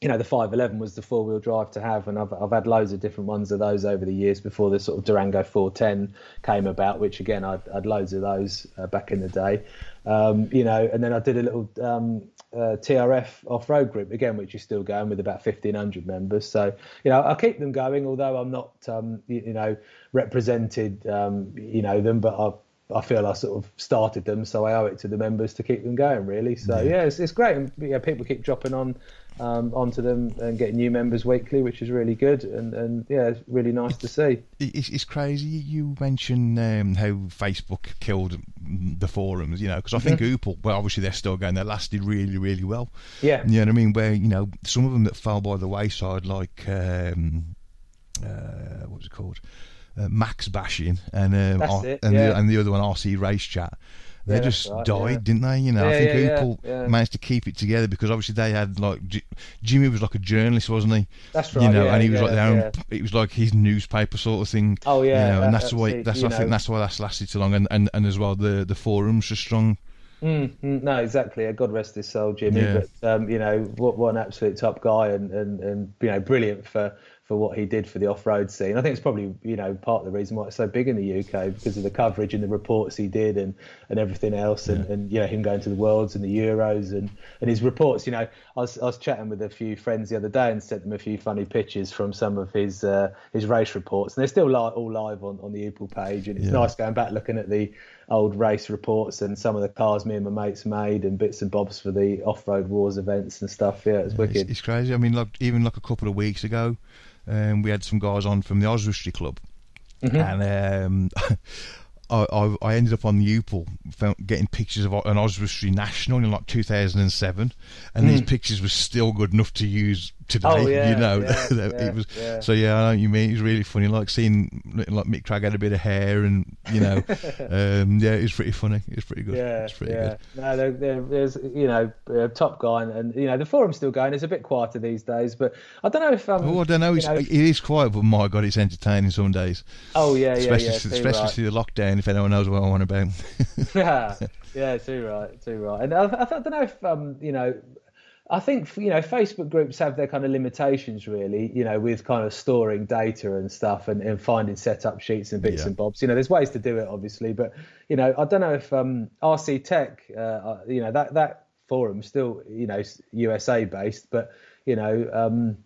you know, the 511 was the four wheel drive to have, and I've, I've had loads of different ones of those over the years before the sort of Durango 410 came about, which again, I'd, I'd loads of those uh, back in the day. Um, you know, and then I did a little um, uh, TRF off road group again, which is still going with about 1,500 members. So, you know, I keep them going, although I'm not, um, you, you, know, represented, um, you know, them, but I I feel I sort of started them, so I owe it to the members to keep them going, really. So yeah, yeah it's, it's great, and yeah, people keep dropping on um, onto them and getting new members weekly, which is really good, and, and yeah, it's really nice to see. It's, it's crazy. You mentioned um, how Facebook killed the forums, you know, because I think mm-hmm. Oople, well, obviously they're still going. They lasted really, really well. Yeah, you know what I mean. Where you know some of them that fell by the wayside, like um, uh, what's it called? Uh, Max bashing and um, R- it, and, yeah. the, and the other one RC Race Chat. They Yeah, just right, died, yeah. didn't they? You know, I think yeah. managed to keep it together because obviously they had like J- Jimmy was like a journalist, wasn't he? That's right. You know, and he was like their own. It was like his newspaper sort of thing. Oh, yeah, you know, and that- that's why. that's it, That's I think that's why that's lasted so long, and, and, and as well the the forums are strong. Mm, mm, no, exactly. God rest his soul, Jimmy. Yeah. But um, you know, what, what an absolute top guy, and, and, and you know, brilliant for, for what he did for the off-road scene. I think it's probably you know part of the reason why it's so big in the UK because of the coverage and the reports he did, and, and everything else, and, and you know him going to the worlds and the Euros and, and his reports. You know, I was I was chatting with a few friends the other day and sent them a few funny pictures from some of his uh, his race reports, and they're still li- all live on, on the Oople page, and it's Yeah. nice going back looking at the old race reports and some of the cars me and my mates made and bits and bobs for the off-road wars events and stuff. Yeah, it's It's, wicked. it's crazy. I mean, like even like a couple of weeks ago, um, we had some guys on from the Oswestry Club, Mm-hmm. and um, [LAUGHS] I, I I ended up on the Oople getting pictures of an Oswestry National in like 2007, and these pictures were still good enough to use today. Oh, yeah, you know, [LAUGHS] yeah, it was. So yeah, I know what you mean. It was really funny, like seeing like Mick Tragg had a bit of hair, and you know, [LAUGHS] um, yeah, it was pretty funny. It was pretty good. Yeah, it's pretty yeah. good. No, there, there, there's you know a top guy, and, and you know the forum's still going. It's a bit quieter these days, but I don't know if um. Oh, I don't know. It's, know- it is quiet, but my God, it's entertaining some days. oh yeah, yeah, especially yeah. through- especially right. through the lockdown. If anyone knows what I want about. [LAUGHS] yeah, yeah, too right, too right. And I, I, don't know if um, you know, I think you know, Facebook groups have their kind of limitations, really. You know, with kind of storing data and stuff, and, and finding setup sheets and bits Yeah. and bobs. You know, there's ways to do it, obviously, but you know, I don't know if um, RC Tech, uh, uh, you know, that that forum still, you know, USA based, but you know. Um,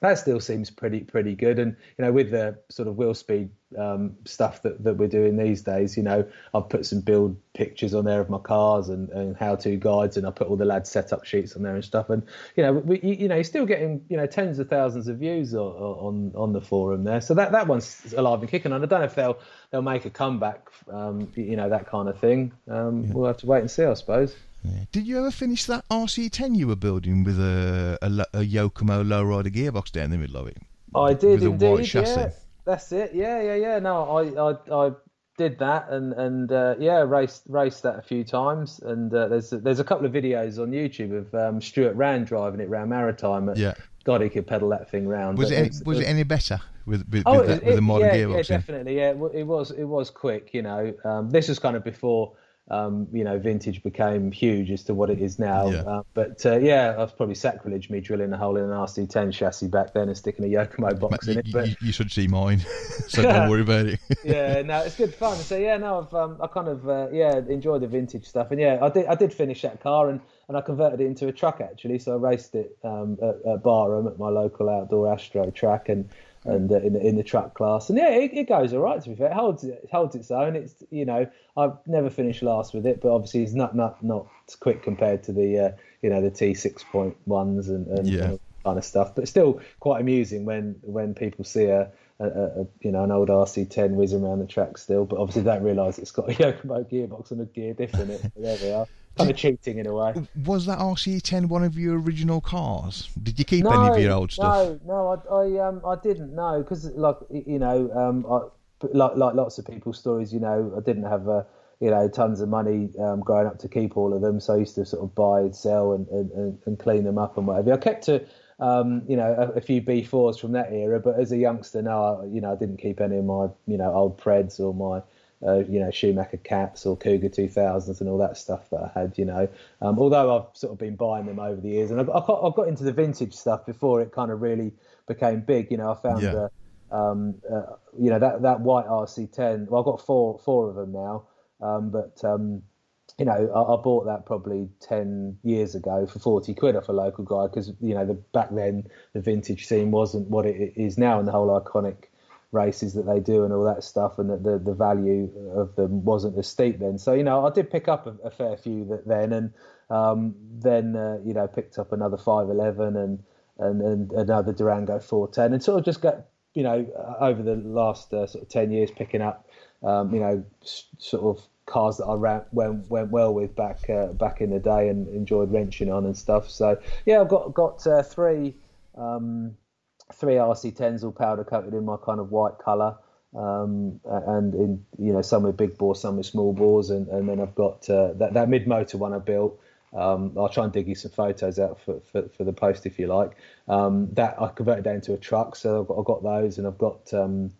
that still seems pretty pretty good. And you know, with the sort of Willspeed um, stuff that, that we're doing these days, you know, I've put some build pictures on there of my cars and, and how to guides, and I put all the lads setup sheets on there and stuff. And you know, we, you you know, you're still getting you know tens of thousands of views on on, on the forum there. So that, that one's alive and kicking. And I don't know if they'll they'll make a comeback, um, you know, that kind of thing. Um, We'll have to wait and see, I suppose. Yeah. Did you ever finish that RC10 you were building with a, a, a Yokomo lowrider gearbox down the middle of it? I did With a white indeed. chassis. Yeah, that's it. Yeah, yeah, yeah. No, I, I, I did that and and uh, yeah, raced raced that a few times. And uh, there's there's a couple of videos on YouTube of um, Stuart Rand driving it round Maritime. At, Yeah. God, he could pedal that thing round. Was it any, was it any better with with, Oh, with, that, with it- a modern yeah, gearbox? Yeah, definitely. Yeah, it it was it was quick. You know, um, this was kind of before um, you know vintage became huge as to what it is now. Yeah. Uh, but uh, yeah, that's probably sacrilege me drilling a hole in an RC10 chassis back then and sticking a Yokomo box You, in it. But you, you should see mine, [LAUGHS] so don't worry about it. [LAUGHS] yeah, no, it's good fun. So yeah, no, I've um, I kind of uh, yeah enjoy the vintage stuff, and yeah, I did I did finish that car and, and I converted it into a truck actually. So I raced it um, at, at Barham at my local outdoor Astro track and and uh, in the in the truck class, and yeah, it, it goes all right. To be fair, it holds it holds its own. It's you know I've never finished last with it, but obviously it's not not not quick compared to the uh, you know the T six point ones and, and Yeah. and kind of stuff. But still quite amusing when when people see a a, a, you know an old RC10 whizzing around the track still, but obviously don't realise it's got a [LAUGHS] Yokomo gearbox and a gear diff in it. there we are, kind of cheating in a way. Was that RC10 one of your original cars? Did you keep no, any of your old stuff? No, no, I, I um I didn't know because like you know um I, like like lots of people's stories, you know, I didn't have a you know tons of money um, growing up to keep all of them, so I used to sort of buy and sell and, and, and clean them up and whatever. I kept a um, you know, a, a, few B4s from that era. But as a youngster, no, I, you know, I didn't keep any of my, you know, old Preds or my, uh, you know, Schumacher caps or Cougar 2000s and all that stuff that I had, you know. Um, although I've sort of been buying them over the years, and I've, I've, got, I've, got, into the vintage stuff before it kind of really became big. You know, I found, yeah. uh, um, uh, you know, that that white RC10. Well, I've got four four of them now, um, but um, you know, I, I, bought that probably ten years ago for forty quid off a local guy because you know the back then the vintage scene wasn't what it is now, and the whole iconic races that they do and all that stuff, and that the the value of them wasn't as steep then. So you know, I did pick up a, a fair few that then, and um, then uh, you know picked up another five eleven and, and and another Durango four ten, and sort of just got you know over the last uh, sort of ten years picking up um, you know sort of cars that I ran, went went well with back uh, back in the day and enjoyed wrenching on and stuff. So yeah, I've got got uh, three um, three RC10s all powder coated in my kind of white colour. Um, and in you know some with big bores, some with small bores, and, and then I've got uh, that that mid motor one I built. Um, I'll try and dig you some photos out for, for, for the post if you like. Um, that I converted down to a truck, so I've got, I've got those, and I've got um,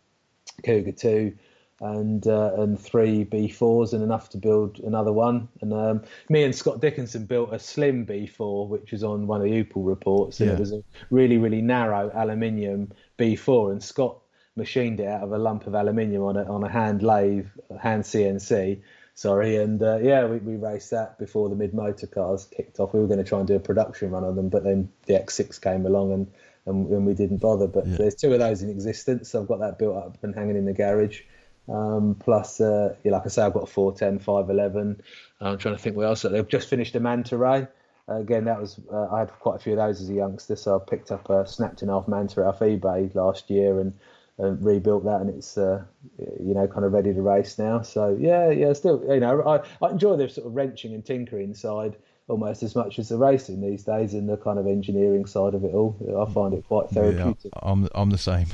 Cougar two and uh, and three B4s and enough to build another one. And um, me and Scott Dickinson built a slim B4, which was on one of the Oople reports, and yeah. it was a really really narrow aluminium B4, and Scott machined it out of a lump of aluminium on a on a hand lathe, hand CNC. Sorry, and uh, yeah, we, we raced that before the mid motor cars kicked off. We were going to try and do a production run on them, but then the X6 came along and and, and we didn't bother. But yeah. there's two of those in existence, so I've got that built up and hanging in the garage. Um, plus, uh, yeah, like I say, I've got a 410, 511. I'm trying to think what else. They've just finished a Manta Ray. Uh, again, that was uh, I had quite a few of those as a youngster, so I picked up a snapped in half Manta off eBay last year and, and rebuilt that, and it's uh, you know kind of ready to race now. So yeah, yeah, still you know I, I enjoy the sort of wrenching and tinkering side almost as much as the racing these days and the kind of engineering side of it all. I find it quite therapeutic. Yeah, I'm I'm the same.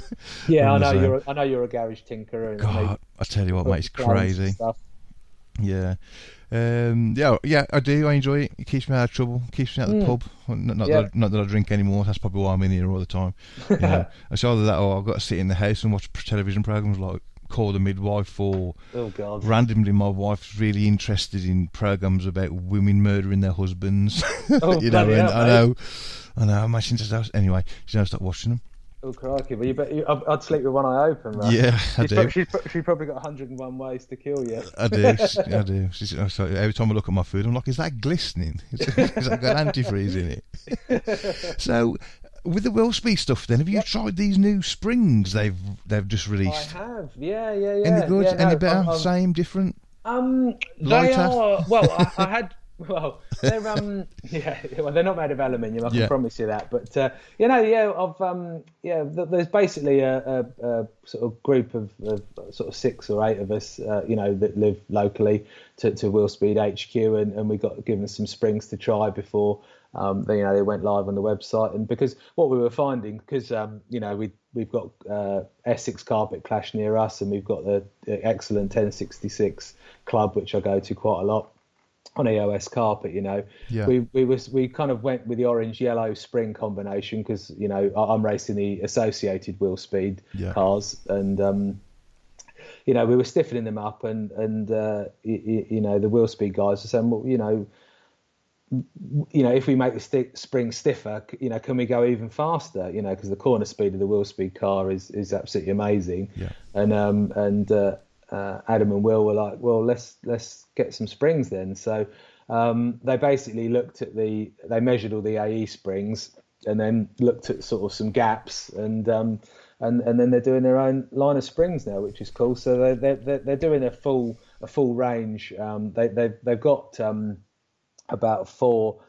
[LAUGHS] yeah, I know you're a, I know you're a garage tinkerer. And God, I tell you what, mate, it's crazy. Yeah. Um, yeah, yeah, I do. I enjoy it. It keeps me out of trouble. Keeps me out of the mm. pub. Not, not, yeah. that I, not that I drink anymore. That's probably why I'm in here all the time. [LAUGHS] You know, it's either that or I've got to sit in the house and watch television programs like call the midwife or oh God. randomly my wife's really interested in programs about women murdering their husbands oh, [LAUGHS] you know and I know I know I'm into that anyway she never stopped watching them Oh crikey! Well, you bet you, I'd sleep with one eye open, right? Yeah, I she's do. Pro- she's, she's, probably got 101 ways to kill you. I do. [LAUGHS] I do. She's, sorry, every time I look at my food, I'm like, "Is that glistening? [LAUGHS] Is that got antifreeze in it?" so, with the Willspeed stuff, then have you yep. tried these new springs they've they've just released? I have. Yeah, yeah, yeah. Any good? Yeah, Any no, better? Um, Same? Different? Um, they are. Well, I, I had [LAUGHS] well, they're um, yeah, well, they're not made of aluminium. I can yeah. promise you that. But uh, you know, yeah, of um, yeah, there's basically a, a, a sort of group of, of, sort of six or eight of us, uh, you know, that live locally to, to Willspeed HQ, and, and we got given some springs to try before. Um, they, you know, they went live on the website, and because what we were finding, because um, you know, we we've got uh, Essex Carpet Clash near us, and we've got the, the excellent 1066 club, which I go to quite a lot on EOS carpet, you know, yeah. we we was we kind of went with the orange yellow spring combination because you know I'm racing the associated Willspeed yeah. cars and um, you know we were stiffening them up and and uh, you, you, know the Willspeed guys were saying well you know you know if we make the st- spring stiffer you know can we go even faster you know because the corner speed of the Willspeed car is is absolutely amazing yeah. and um and uh, uh, Adam and Will were like, well, let's let's get some springs then. So um, they basically looked at the they measured all the AE springs and then looked at sort of some gaps and um, and and then they're doing their own line of springs now, which is cool. So they they're, they're doing a full a full range. Um, they they've they've got um, about four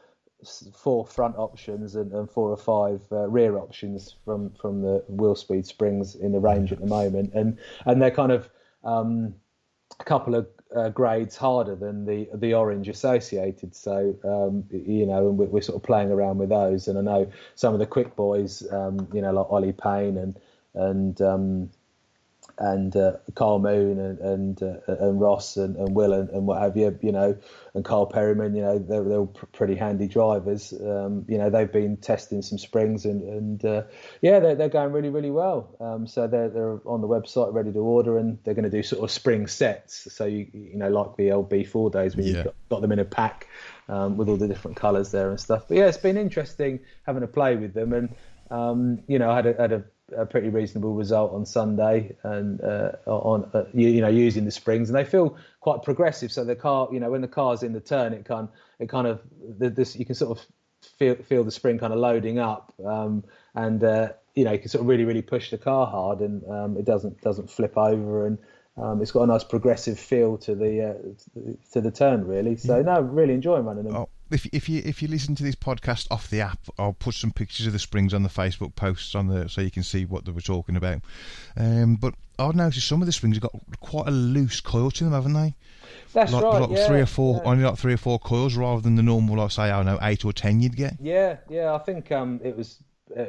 four front options and, and four or five uh, rear options from from the Willspeed springs in the range at the moment, and and they're kind of um, a couple of uh, grades harder than the the orange associated. So um, you know, and we're, we're, sort of playing around with those. And I know some of the quick boys, um, you know, like Ollie Payne and and um, and uh, Carl Moon and and, uh, and Ross and, and Will and, and, what have you, you know, and Carl Perryman, you know, they're, they're pr- pretty handy drivers. Um, you know, they've been testing some springs and and uh, yeah, they're, they're going really really well. Um, so they're they're on the website ready to order, and they're going to do sort of spring sets. So you you know, like the LB4 days when yeah. you got, got, them in a pack um, with all the different colours there and stuff. But yeah, it's been interesting having a play with them, and um, you know, I had a, had a a pretty reasonable result on Sunday and uh, on uh, you, you, know using the springs and they feel quite progressive. So the car, you know, when the car's in the turn, it can it kind of this you can sort of feel feel the spring kind of loading up um, and uh, you know you can sort of really really push the car hard and um, it doesn't doesn't flip over and um, it's got a nice progressive feel to the uh, to the turn really. So no, really enjoying running them. Oh if if you if you listen to this podcast off the app, I'll put some pictures of the springs on the Facebook posts on the so you can see what they were talking about. Um, but I've noticed some of the springs have got quite a loose coil to them, haven't they? That's like, right. Like yeah, three or four, yeah. only like three or four coils rather than the normal, like say, I don't know, eight or ten you'd get. Yeah, yeah. I think um, it was uh,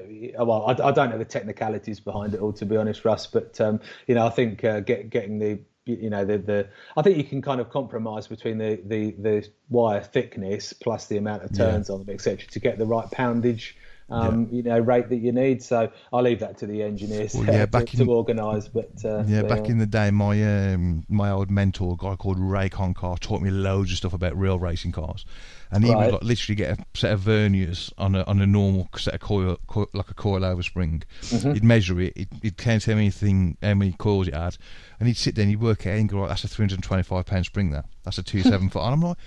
well, I, I, don't know the technicalities behind it all, to be honest, Russ. But um, you know, I think uh, get, getting the you know the the I think you can kind of compromise between the the, the wire thickness plus the amount of turns yeah. on them etc to get the right poundage um, yeah. you know rate that you need. So I'll leave that to the engineers well, yeah, to, to organise. But uh, yeah, back in the day, my um, my old mentor, a guy called Ray Concar, taught me loads of stuff about real racing cars and he right. would like, literally get a set of verniers on a on a normal set of coil, coil like a coil over spring. Mm-hmm. He'd measure it, he'd, he'd count how many thing, how many coils it had, and he'd sit there and he'd work it out and go, right, that's a 325 pound spring. That that's a two seven foot. And I'm like.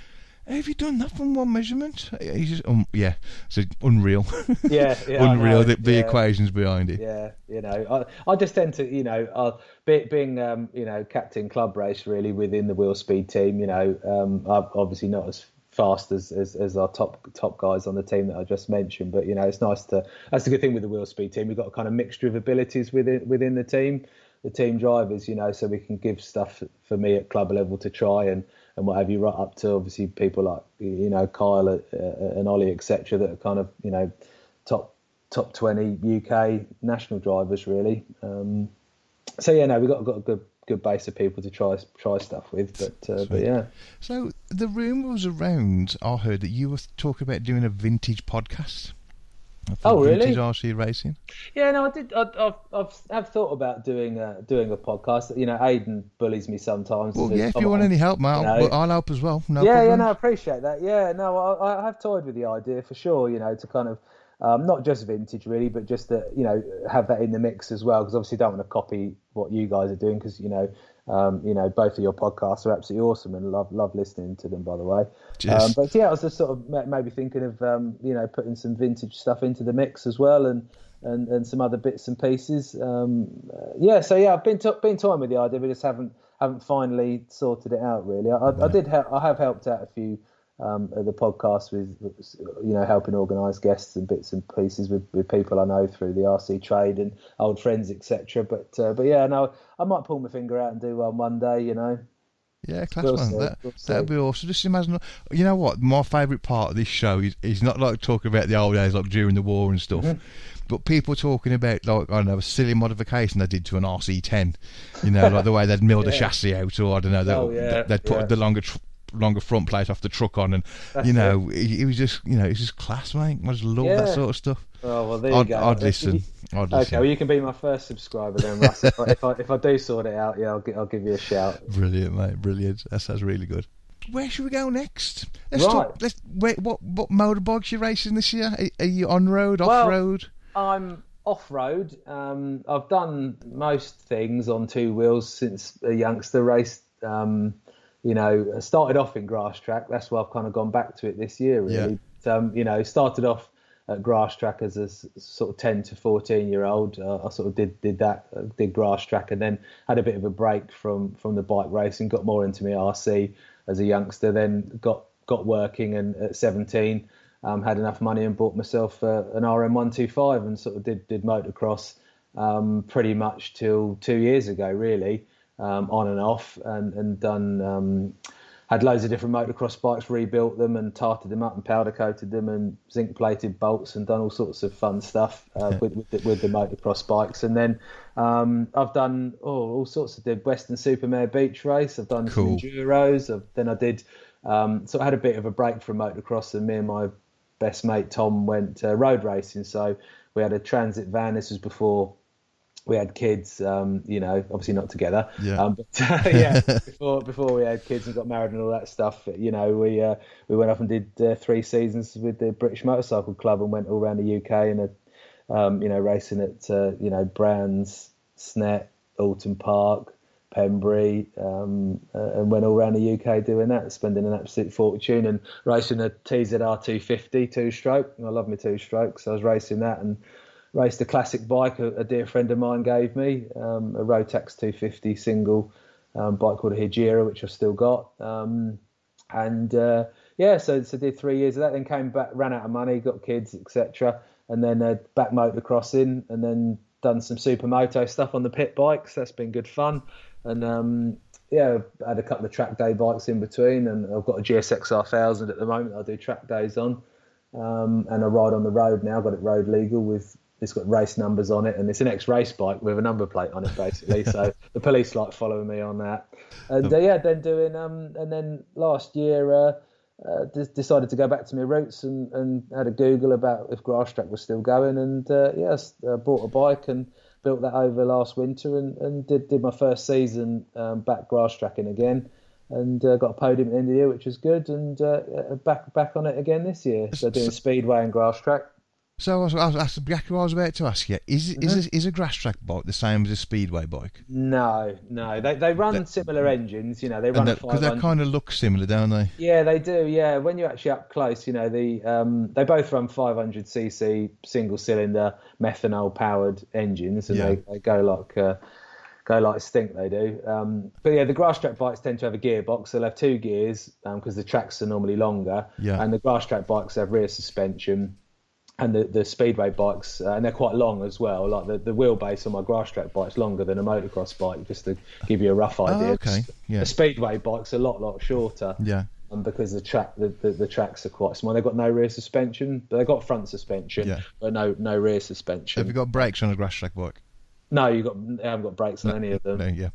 Have you done that from one measurement? He's just, um, yeah, so unreal. Yeah, yeah [LAUGHS] unreal. The, the yeah. equations behind it. Yeah, you know, I, I just tend to, you know, uh, being, um, you know, captain club race really within the Willspeed team. You know, um, I'm obviously not as fast as, as, as our top top guys on the team that I just mentioned. But you know, it's nice to. That's the good thing with the Willspeed team. We've got a kind of mixture of abilities within within the team, the team drivers. You know, so we can give stuff for me at club level to try and and what have you, right up to obviously people like you know Kyle uh, and Ollie etc. That are kind of you know top top twenty UK national drivers really. Um, so yeah, no, we've got got a good good base of people to try try stuff with. But uh, but yeah. So the rumor was around. I heard that you were talking about doing a vintage podcast. Oh really? RC racing. Yeah, no, I did. I, I've, I've I've thought about doing a, doing a podcast. You know, Aiden bullies me sometimes. Well, yeah, if you want any help, mate, you know. I'll help as well. No yeah, problem. yeah, no, I appreciate that. Yeah, no, I, I have toyed with the idea for sure. You know, to kind of um, not just vintage really, but just to you know have that in the mix as well. Because obviously, don't want to copy what you guys are doing. Because you know, um, you know, both of your podcasts are absolutely awesome, and love love listening to them. By the way, um, but yeah, I was just sort of maybe thinking of um, you know putting some vintage stuff into the mix as well, and and, and some other bits and pieces. Um, uh, yeah, so yeah, I've been to, been toying with the idea, but just haven't haven't finally sorted it out really. I, yeah. I did ha- I have helped out a few um, the podcast with you know helping organise guests and bits and pieces with, with people I know through the RC trade and old friends etc. But uh, but yeah, no, I might pull my finger out and do one one day. You know. Yeah, class we'll man. That, we'll that'd be awesome. Just imagine, you know what? My favourite part of this show is, is not like talking about the old days, like during the war and stuff, mm-hmm. but people talking about like I don't know a silly modification they did to an RC10. You know, like the way they'd milled [LAUGHS] yeah. a chassis out, or I don't know, they'd, oh, yeah, they'd put yeah. the longer tr- longer front plate off the truck on, and That's you know, it. it. was just you know, it's just class, mate. I just love yeah. that sort of stuff. Oh well, there you I'd, go. I'd listen. [LAUGHS] I'd listen. Okay, well you can be my first subscriber then, Russ. if, I, if, I, if I do sort it out, yeah, I'll, I'll give you a shout. [LAUGHS] Brilliant, mate. Brilliant. That sounds really good. Where should we go next? Let's right. talk. Let's wait. What what motorbikes you racing this year? Are, are you on road, off road? Well, I'm off road. Um, I've done most things on two wheels since a youngster. Raced um, you know, started off in grass track. That's why I've kind of gone back to it this year, really. Yeah. Um, you know, started off at grass track as a sort of 10 to 14 year old. Uh, I sort of did did that, uh, did grass track, and then had a bit of a break from from the bike racing. Got more into my RC as a youngster. Then got got working, and at 17. um, had enough money and bought myself uh, an RM125 and sort of did did motocross um, pretty much till two years ago, really, um, on and off, and and done um, had loads of different motocross bikes, rebuilt them and tarted them up and powder coated them and zinc plated bolts and done all sorts of fun stuff uh, with, with the, with, the, motocross bikes. And then um, I've done oh, all sorts of did Weston-super-Mare beach race. I've done cool. some enduros. I've, then I did um, so I had a bit of a break from motocross and me and my best mate Tom went uh, road racing. So we had a transit van. This was before we had kids, um, you know, obviously not together. Yeah. Um, but [LAUGHS] uh, yeah, [LAUGHS] before before we had kids and got married and all that stuff, you know, we uh, we went off and did uh, three seasons with the British Motorcycle Club and went all around the UK and, um, you know, racing at uh, you know Brands, Snet, Oulton Park, Pembrey, um, uh, and went all around the UK doing that, spending an absolute fortune and racing a TZR 250 two stroke. I love my two strokes. So I was racing that and raced a classic bike a, a dear friend of mine gave me, um, a Rotax 250 single um, bike called a Hejira, which I've still got. Um, and uh, yeah, so so did three years of that. Then came back, ran out of money, got kids, etc. And then uh, back motocrossing, and then done some supermoto stuff on the pit bikes. That's been good fun. And um, yeah, had a couple of track day bikes in between, and I've got a GSX R1000 at the moment. I do track days on, um, and I ride on the road now. Got it road legal with it's got race numbers on it, and it's an ex-race bike with a number plate on it, basically. so the police like following me on that, and uh, yeah, then doing um, and then last year uh, uh, decided to go back to my roots and, and had a Google about if grass track was still going, and uh, yes, uh, bought a bike and built that over last winter, and, and did did my first season um, back grass tracking again and uh, got a podium at the end of the year, which was good, and uh, back back on it again this year. So doing speedway and grass track. So I was, I was, that's exactly what I was about to ask you. Is mm-hmm. is, a, is a grass track bike the same as a speedway bike? No, no. They they run they, similar engines. You know, they run because they kind of look similar, don't they? Yeah, they do. Yeah, when you're actually up close, you know, the um, they both run 500 cc single cylinder methanol powered engines, and yeah. they, they go like. Uh, go like stink they do. Um, but yeah, the grass track bikes tend to have a gearbox. They'll have two gears because um, the tracks are normally longer. Yeah. And the grass track bikes have rear suspension and the, the speedway bikes, uh, and they're quite long as well. Like the, the wheelbase on my grass track bike's longer than a motocross bike, just to give you a rough oh, idea. Oh, okay. Yeah. The speedway bike's a lot, lot shorter. Yeah. Um, because the track, the, the, the, tracks are quite small. They've got no rear suspension, but they've got front suspension, yeah. but no no rear suspension. Have you got brakes on a grass track bike? No, you got. I haven't got brakes on no, any of them. No, yeah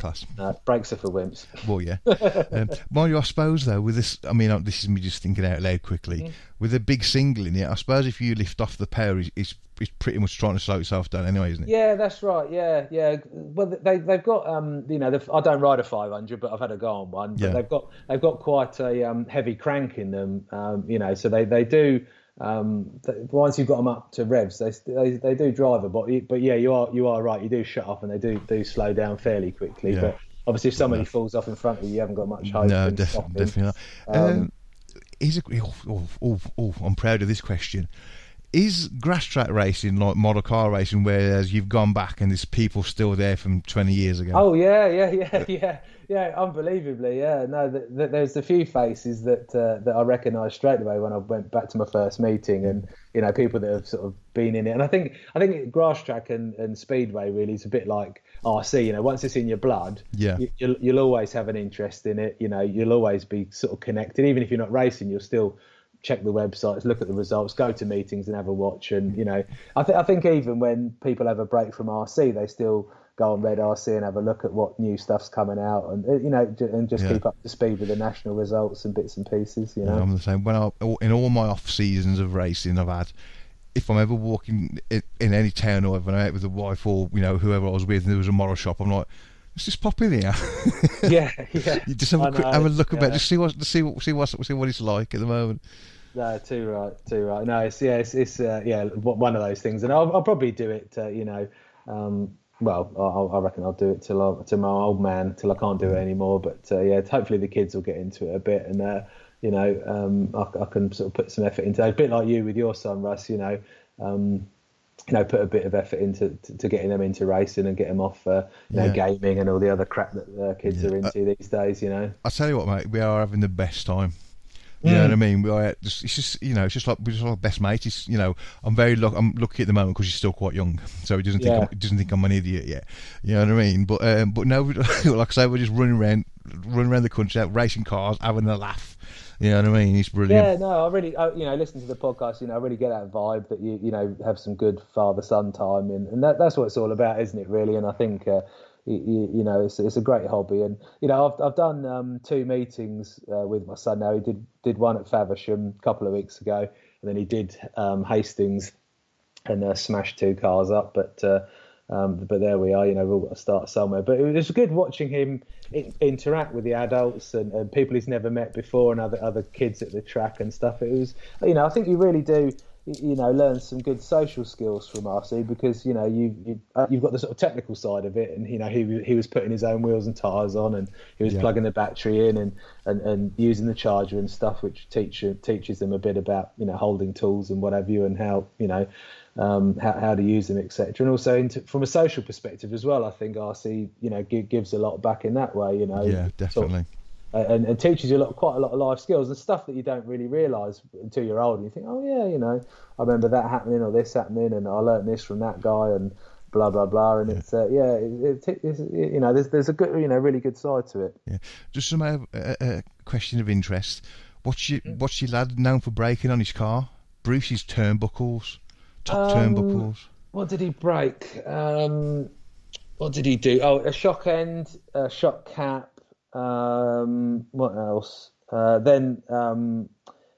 class. Uh, brakes are for wimps. [LAUGHS] Well, yeah. um, mind you, I suppose though, with this, I mean, this is me just thinking out loud quickly. Mm. With a big single in it, I suppose if you lift off the power, it's, it's, pretty much trying to slow itself down anyway, isn't it? Yeah, that's right. Yeah, yeah. Well, they they've got um, you know, I don't ride a 500, but I've had a go on one. But yeah. they've got they've got quite a um, heavy crank in them. Um, you know, so they they do um, once you've got them up to revs, they, they, they do drive a but but yeah, you are you are right. You do shut off and they do do slow down fairly quickly. Yeah. But obviously, if somebody yeah. falls off in front of you, you haven't got much hope. No, def- definitely not. Um, um, is a, oh, oh, oh, oh, I'm proud of this question. Is grass track racing like model car racing, whereas you've gone back and there's people still there from 20 years ago? Oh yeah, yeah, [LAUGHS] yeah, yeah. Yeah, unbelievably, yeah. No, the, the, there's a few faces that uh, that I recognised straight away when I went back to my first meeting, and you know, people that have sort of been in it. And I think I think grass track and, and speedway really is a bit like RC. You know, once it's in your blood, yeah, you, will you'll always have an interest in it. You know, you'll always be sort of connected, even if you're not racing. You'll still check the websites, look at the results, go to meetings and have a watch. And you know, I think I think even when people have a break from RC, they still go on Red RC and have a look at what new stuff's coming out, and uh, you know, and just yeah. keep up to speed with the national results and bits and pieces. You know, yeah, I'm the same. When I in all my off seasons of racing, I've had. If I'm ever walking in, in any town or if I'm out with the wife or you know whoever I was with, and there was a model shop, I'm like, let's just pop in here. [LAUGHS] yeah, yeah. you just have a, quick, have a look yeah. about, just see what see what see what see what it's like at the moment. No, too right, too right. No, it's yeah, it's, it's uh, yeah, one of those things, and I'll, I'll probably do it. Uh, you know, um, well, I, I, reckon I'll do it till I, to my old man till I can't do it anymore. But uh, yeah, hopefully the kids will get into it a bit, and uh, you know, um, I, I, can sort of put some effort into it. A bit like you with your son, Russ. You know, um, you know, put a bit of effort into to, to getting them into racing and get them off, uh, you know, gaming and all the other crap that uh, kids yeah. are into these days. You know, I tell you what, mate, we are having the best time. You know what I mean? We are just, it's just you know, it's just like we're just like best mates. It's, you know, I'm very luck. I'm lucky at the moment because she's still quite young, so he doesn't think Yeah. I'm, he doesn't think I'm an idiot yet. You know what I mean? But um, but no, we- [LAUGHS] like I say, we're just running around, running around the country, racing cars, having a laugh. You know what I mean? It's brilliant. Yeah, no, I really, I, you know, listen to the podcast. You know, I really get that vibe that you, you know, have some good father-son time, and, and that, that's what it's all about, isn't it? Really, and I think, uh, you, you know, it's, it's a great hobby, and you know, I've I've done um, two meetings uh, with my son now. He did did one at Faversham a couple of weeks ago, and then he did um, Hastings, and uh, smashed two cars up, but. Uh, um, but there we are, you know, we've all got to start somewhere. But it was good watching him in, interact with the adults and, and people he's never met before and other other kids at the track and stuff. It was, you know, I think you really do, you know, learn some good social skills from RC because you know you, you uh, you've got the sort of technical side of it, and you know he he was putting his own wheels and tires on, and he was Yeah. plugging the battery in and, and, and using the charger and stuff, which teach, teaches them a bit about you know holding tools and what have you, and how you know um, how, how to use them, etc. And also into, from a social perspective as well, I think RC you know gi- gives a lot back in that way. You know, Yeah, sort of, definitely. and, and teaches you a lot, quite a lot of life skills and stuff that you don't really realise until you're old. And you think, oh yeah, you know, I remember that happening or this happening, and I learnt this from that guy, and blah blah blah. And it's uh, yeah, it, it, it's, you know, there's there's a good, you know, really good side to it. Yeah. Just some uh, uh, uh, question of interest. What's your Mm. what's your lad known for breaking on his car? Bruce's turnbuckles, top Um, turnbuckles. What did he break? Um, what did he do? Oh, a shock end, a shock cap. Um, what else? Uh, then um,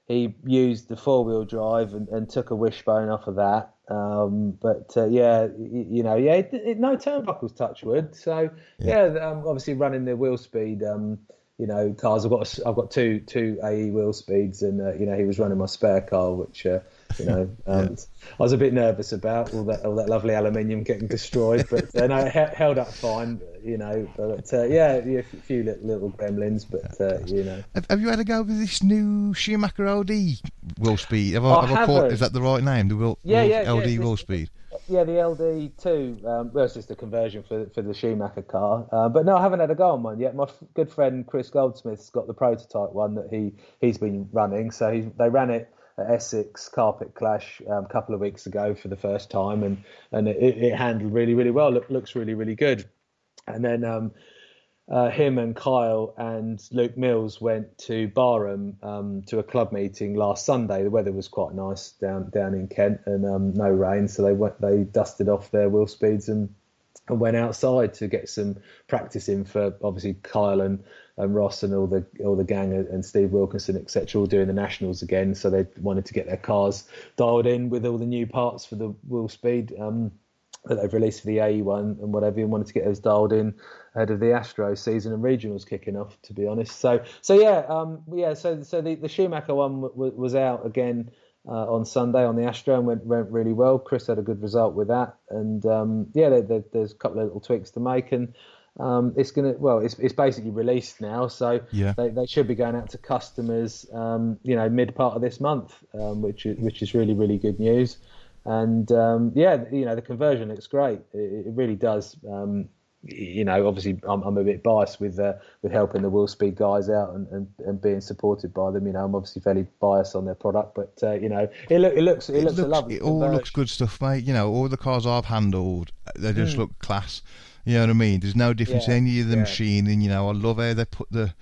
he used the four wheel drive and, and took a wishbone off of that. Um, but uh, yeah, you, you know, yeah, it, it, no turnbuckles touch wood. So yeah, um, obviously running the Willspeed. Um, you know, cars. I've got a, I've got two two AE Willspeeds, and uh, you know he was running my spare car, which uh, you know [LAUGHS] um, I was a bit nervous about all that all that lovely aluminium getting destroyed, but uh, no, it he- held up fine. You know, but uh, yeah, yeah, a few little, little gremlins, but uh, you know, Have, have you had a go with this new Schumacher LD Willspeed? Have I, I have caught, is that the right name? The wheel, Yeah, wheel- yeah, yeah, LD it's- Willspeed. yeah, the LD two. Um, well, it's just a conversion for for the Schumacher car. Uh, but no, I haven't had a go on one yet. My f- good friend Chris Goldsmith's got the prototype one that he he's been running. So he, they ran it at Essex Carpet Clash um, a couple of weeks ago for the first time, and and it, it handled really really well. Look, looks really really good. And then um, uh, him and Kyle and Luke Mills went to Barham um, to a club meeting last Sunday. The weather was quite nice down down in Kent and um, no rain, so they went they dusted off their Willspeeds and, and went outside to get some practice in for obviously Kyle and, and Ross and all the all the gang and Steve Wilkinson etc. all doing the nationals again. So they wanted to get their cars dialed in with all the new parts for the Willspeed. Um, that they've released for the AE one and whatever, and wanted to get those dialed in ahead of the Astro season and regionals kicking off. To be honest, so so yeah, um, yeah, so so the, the Schumacher one w- w- was out again uh, on Sunday on the Astro and went went really well. Chris had a good result with that, and um, yeah, there, there, there's a couple of little tweaks to make and. Um, it's gonna well, it's it's basically released now, so Yeah. they, they should be going out to customers, um, you know, mid part of this month, um, which is which is really really good news and um, yeah, you know the conversion looks great. It, it really does. Um, you know, obviously I'm, I'm a bit biased with uh, with helping the Willspeed guys out and, and, and being supported by them. You know, I'm obviously fairly biased on their product, but uh, you know, it, look, it looks it, looks, a lovely. it all conversion. looks good stuff, mate. You know, all the cars I've handled, they Hmm. just look class. You know what I mean? There's no difference Yeah, in any of the yeah. machining. You know, I love how they put the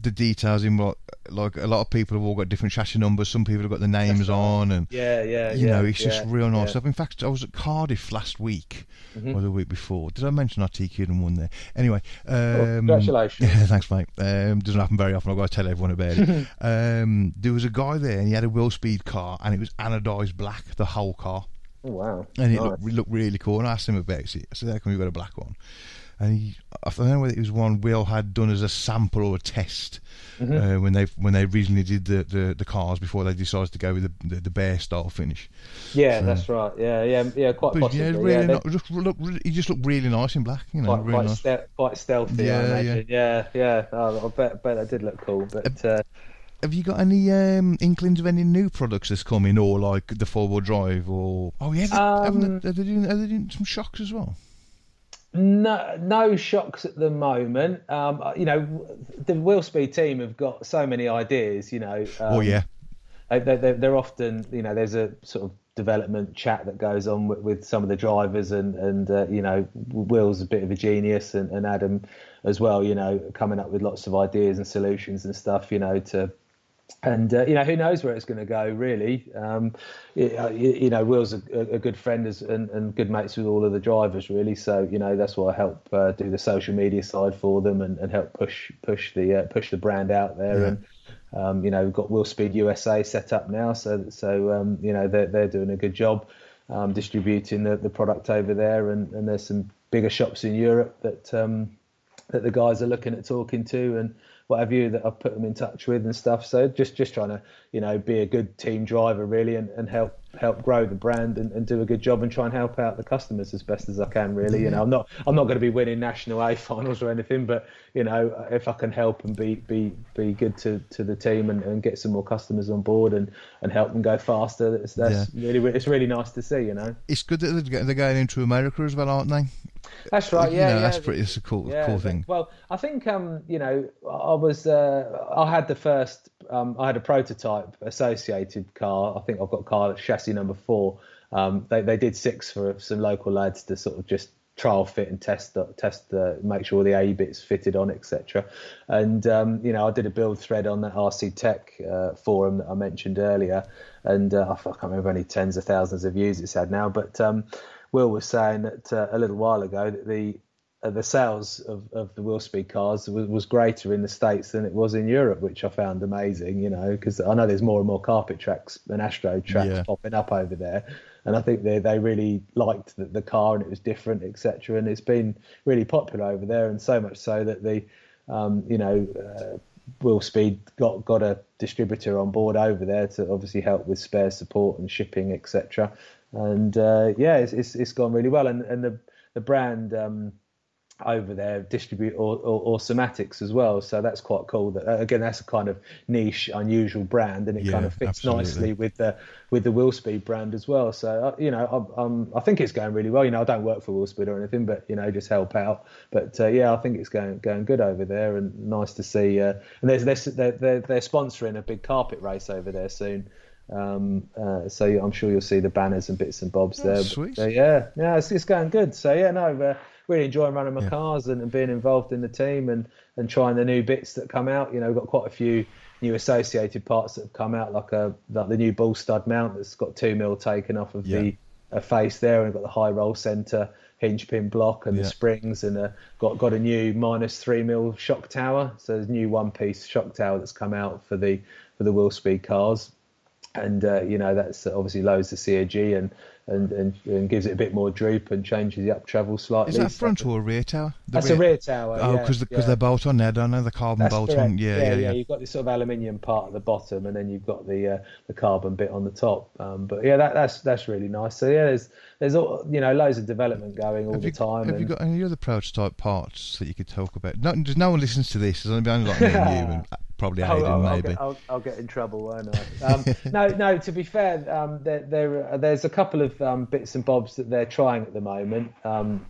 the details in. What like a lot of people have all got different chassis numbers. Some people have got the names on, and Yeah, yeah, yeah. you yeah, know, it's just real nice yeah. Mm-hmm. stuff. In fact, I was at Cardiff last week or the week before. Did I mention RT Kid and won there? Anyway, um, congratulations. Yeah, [LAUGHS] thanks, mate. Um, doesn't happen very often. I've got to tell everyone about it. [LAUGHS] um, there was a guy there, and he had a Willspeed car, and it was anodized black, the whole car, Oh, wow, and it Nice. looked, looked really cool. And I asked him about it. I said, "How come you got a black one?" And he, I don't know whether it was one Will had done as a sample or a test Mm-hmm. uh, when they when they originally did the, the, the cars before they decided to go with the the, the bare style finish. Yeah, that's right. Yeah, yeah, yeah. Quite But possibly. yeah, yeah, really, they- ni- just look, he just looked really nice in black. You know, quite really quite, nice. ste- quite stealthy. Yeah, I yeah. Yeah, yeah. Oh, I bet bet that did look cool, but. Uh, Have you got any um, inklings of any new products that's coming, or like the four wheel drive, or oh yeah, they, um, they, are they doing are they doing some shocks as well? No, no shocks at the moment. Um, you know, the Willspeed team have got so many ideas. You know. Um, oh yeah. They, they, they're often, you know, there's a sort of development chat that goes on with, with some of the drivers, and and uh, you know, Will's a bit of a genius, and, and Adam as well. You know, coming up with lots of ideas and solutions and stuff. You know, to and uh, you know who knows where it's going to go really. Um, you, uh, you, know will's a, a good friend as, and, and, good mates with all of the drivers really. So you know that's why i help uh, do the social media side for them and, and help push push the uh, push the brand out there. Yeah. and um, you know we've got Willspeed usa set up now. So so um, you know they're, they're doing a good job um, distributing the, the product over there. And, and there's some bigger shops in europe that um, that the guys are looking at talking to. And what have you that I've put them in touch with and stuff. So just just trying to you know be a good team driver really and, and help help grow the brand and, and do a good job and try and help out the customers as best as I can really. You know I'm not I'm not going to be winning national A finals or anything, but you know if I can help and be be be good to, to the team and, and get some more customers on board and, and help them go faster, that's, that's yeah. really it's really nice to see. You know it's good that they're going into America as well, aren't they? That's right. Yeah, you know, yeah. that's pretty. It's a cool, yeah, cool thing. Well, I think um, you know, I was uh, I had the first. Um, I had a prototype associated car. I think I've got car chassis number four. Um, they they did six for some local lads to sort of just trial fit and test the, test the make sure the A bits fitted on etc. And um, you know I did a build thread on that RC Tech uh, forum that I mentioned earlier, and uh, I can't remember any tens of thousands of views it's had now, but um, Will was saying that uh, a little while ago that the uh, the sales of, of the Willspeed cars was, was, greater in the states than it was in Europe, which I found amazing. You know, because I know there's more and more carpet tracks and Astro tracks yeah. popping up over there, and I think they they really liked the, the car and it was different, etc. And it's been really popular over there, and so much so that the um, you know. Uh, Willspeed got got a distributor on board over there to obviously help with spare support and shipping, etc and uh, yeah, it's, it's, it's gone really well. And and the the brand um, over there distribute or, or, or, somatics as well, so that's quite cool. That uh, again, that's a kind of niche, unusual brand, and it yeah, kind of fits absolutely. nicely with the with the Willspeed brand as well. So uh, you know, I, um, I think it's going really well. You know, I don't work for Willspeed or anything, but you know, just help out. But uh, yeah, I think it's going going good over there, and nice to see. Uh, and there's, there's they're, they're, they're sponsoring a big carpet race over there soon. Um, uh, so I'm sure you'll see the banners and bits and bobs oh, there. Sweet. But, uh, yeah, yeah, it's, it's, going good. So yeah, no, uh, really enjoying running my yeah. cars and, and, being involved in the team and, and trying the new bits that come out. You know, we've got quite a few new associated parts that have come out, like a like the new ball stud mount that's got two mil taken off of yeah. the a face there, and got the high roll center hinge pin block and yeah. the springs, and a, got got a new minus three mil shock tower. So there's a new one piece shock tower that's come out for the for the Willspeed cars and uh, you know that's obviously lowers the CAG and, and, and and gives it a bit more droop and changes the up travel slightly. Is that front or rear tower? The that's rear... a rear tower. Oh, because yeah, because yeah. they're bolt on there, don't they? The carbon that's bolt correct. on. Yeah, yeah, yeah, yeah, You've got this sort of aluminium part at the bottom, and then you've got the uh, the carbon bit on the top. Um, but yeah, that, that's that's really nice. So yeah, there's there's all, you know loads of development going all have the you, time. Have and... you got any other prototype parts that you could talk about? No, no one listens to this. There's only like me and you [LAUGHS] and probably Hayden, I'll, I'll, maybe. Get, I'll, I'll, get in trouble, won't I? Um, [LAUGHS] no, no. To be fair, um, there, there, there's a couple of um, bits and bobs that they're trying at the moment. Um,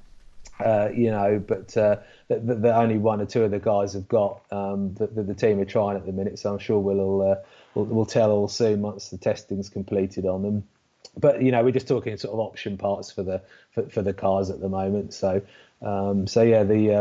uh, you know, but uh, that, that only one or two of the guys have got um, that, that, the team are trying at the minute. So I'm sure we'll, uh, we'll we'll tell all soon once the testing's completed on them. But you know, we're just talking sort of option parts for the for, for the cars at the moment. So um, so yeah, the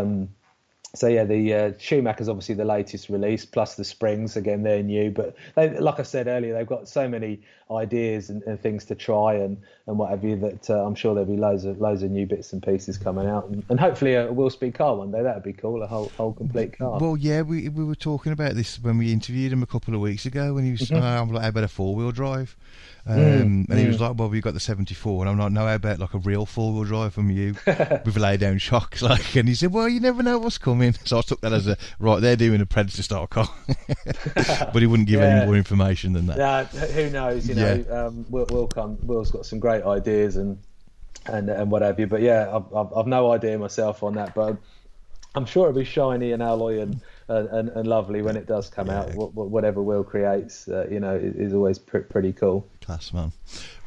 so yeah, the uh, Schumacher's obviously the latest release, plus the Springs again they're new. But they, like I said earlier, they've got so many ideas and, and things to try and, and what have you that uh, I'm sure there'll be loads of loads of new bits and pieces coming out, and, and hopefully a Willspeed car one day. That'd be cool, a whole whole complete car. Well, yeah, we we were talking about this when we interviewed him a couple of weeks ago when he was mm-hmm. uh, I'm like, how about a four wheel drive? Um, mm, and mm. he was mm. like, "Well, we got the '74," and I'm like, "No, how about like a real four-wheel drive from you with lay down shocks?" [LAUGHS] Like, and he said, "Well, you never know what's coming." [LAUGHS] So I took that as a right. They're doing a Predator style car, [LAUGHS] but he wouldn't give yeah. any more information than that. Yeah, who knows? You know, yeah. um, Will, Will come. Will's got some great ideas and and and what have you. But yeah, I've, I've, I've no idea myself on that, but I'm sure it'll be shiny and alloy and and, and, lovely when it does come yeah. out. Whatever Will creates, uh, you know, is always pr- pretty cool. Class man.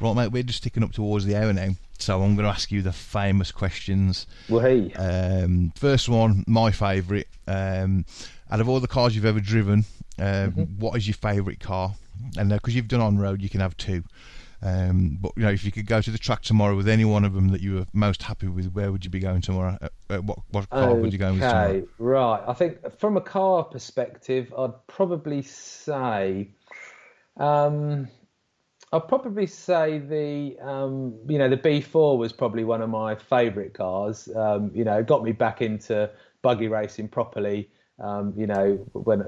Right, mate, we're just ticking up towards the hour now, so I'm going to ask you the famous questions. Well, hey. Um, first one, my favourite. Um, out of all the cars you've ever driven, uh, what is your favourite car? And because you've done on road, you can have two. Um, but you know, if you could go to the track tomorrow with any one of them that you were most happy with, where would you be going tomorrow? Uh, uh, what what car would you go with tomorrow? Okay, right. I think from a car perspective, I'd probably say, um, I'd probably say the, um, you know, the B4 was probably one of my favourite cars. Um, you know, it got me back into buggy racing properly. Um, you know, when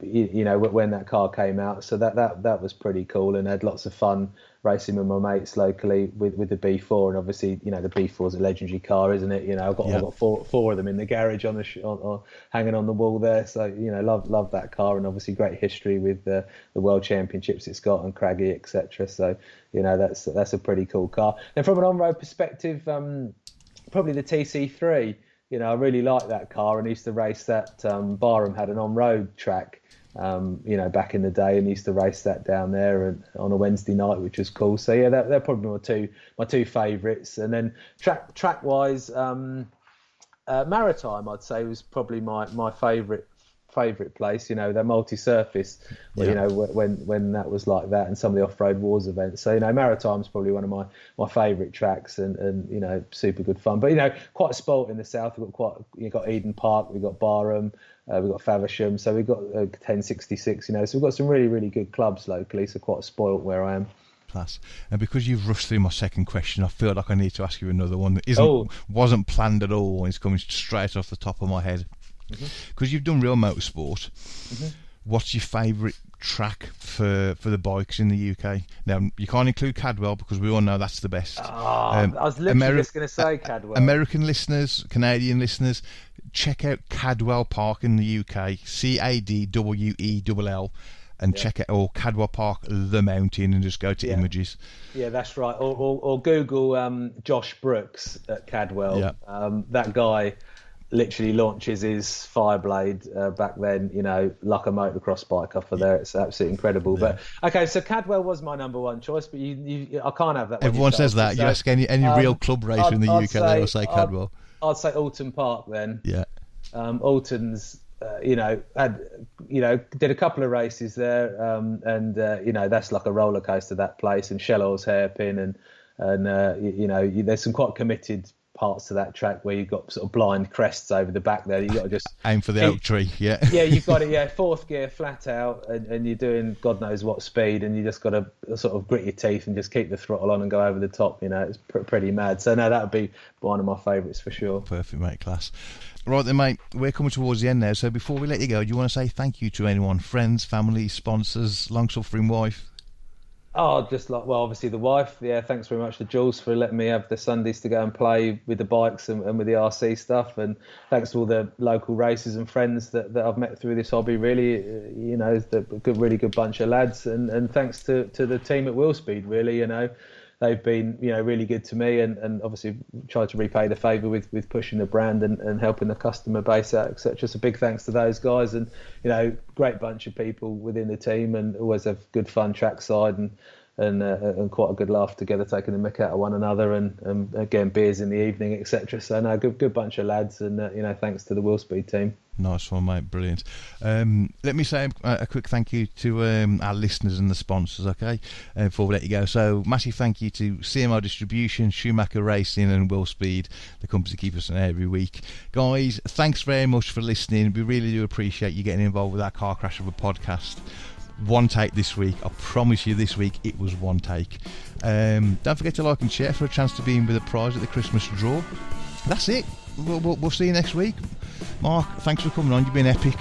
you, you know when that car came out, so that that that was pretty cool, and had lots of fun racing with my mates locally with, with the B4, and obviously, you know, the B4 is a legendary car, isn't it? You know, I've got, Yeah. I've got four, four of them in the garage on the sh- on, on, hanging on the wall there. So, you know, love love that car, and obviously great history with the, the World Championships it's got and Craggy, etc. So, you know, that's that's a pretty cool car. And from an on-road perspective, um, probably the TC3. You know, I really like that car, and used to race that. Um, Barham had an on-road track, um, you know, back in the day, and used to race that down there and, on a Wednesday night, which was cool. So yeah, that, they're probably my two my two favourites. And then track track wise, um, uh, Maritime, I'd say, was probably my my favourite favourite place. You know, their multi-surface. well, You know, when when that was like that, and some of the off-road wars events. So you know, Maritime's probably one of my my favourite tracks, and and you know, super good fun. But you know, quite spoilt in the south. We've got quite you got Eden Park, we've got Barham. Uh, we've got Faversham, so we've got uh, 1066, you know, so we've got some really, really good clubs locally, so quite spoilt where I am. Class. And because you've rushed through my second question, I feel like I need to ask you another one that isn't Oh. wasn't planned at all. It's coming straight off the top of my head. Mm-hmm. Because you've done real motorsport. What's your favourite track for for the bikes in the UK? Now you can't include Cadwell because we all know that's the best. Ah, Um, I was literally Ameri- just going to say Cadwell. American listeners, Canadian listeners, check out Cadwell Park in the UK, C A D W E L L, and check out or Cadwell Park, the mountain, and just go to Yeah. images. Yeah, that's right. Or, or, or Google um, Josh Brookes at Cadwell. Yeah. Um, that guy literally launches his Fireblade uh, back then, you know, like a motocross bike off of there. It's absolutely incredible. But okay, so Cadwell was my number one choice, but you, you I can't have that. Everyone says that. You ask any any um, real club racer in the I'd- UK, I'd they'll say I'd- Cadwell. I'd, say Oulton Park then. Yeah, um, Oulton's, uh, you know, had, you know, did a couple of races there, um, and uh, you know that's like a roller coaster that place, and Shell Oils hairpin, and and uh, you, you know, there's some quite committed parts to that track where you've got sort of blind crests over the back there. You've got to just [LAUGHS] aim for the oak tree. Yeah, [LAUGHS] yeah, you've got it. [LAUGHS] Yeah, fourth gear, flat out, and, and you're doing God knows what speed, and you just got to sort of grit your teeth and just keep the throttle on and go over the top. You know, it's pr- pretty mad. So no, that would be one of my favourites for sure. perfect, mate. Class. Right then, mate. We're coming towards the end now. So before we let you go, do you want to say thank you to anyone, friends, family, sponsors, long-suffering wife? Oh, just like well, obviously the wife. Yeah, thanks very much to Jules for letting me have the Sundays to go and play with the bikes and, and with the RC stuff. And thanks to all the local racers and friends that, that I've met through this hobby. Really, uh, you know, a good, really good bunch of lads. And, and thanks to, to the team at Willspeed. Really, you know, they've been you know really good to me and, and obviously tried to repay the favour with, with pushing the brand and, and helping the customer base out etc so big thanks to those guys and you know great bunch of people within the team and always have good fun trackside and and uh, and quite a good laugh together taking the mick out of one another and, and again beers in the evening etc so no good good bunch of lads and uh, you know thanks to the Willspeed team Nice one, mate. Brilliant. Um, let me say a, a quick thank you to um, our listeners and the sponsors, okay, uh, before we let you go. So, massive thank you to CML Distribution, Schumacher Racing, and Willspeed, the companies that keep us on air every week. Guys, thanks very much for listening. We really do appreciate you getting involved with our Car Crash of a podcast. One take this week. I promise you, this week it was one take. Um, don't forget to like and share for a chance to be in with a prize at the Christmas draw. That's it. We'll, we'll, we'll see you next week. Mark, thanks for coming on. You've been epic.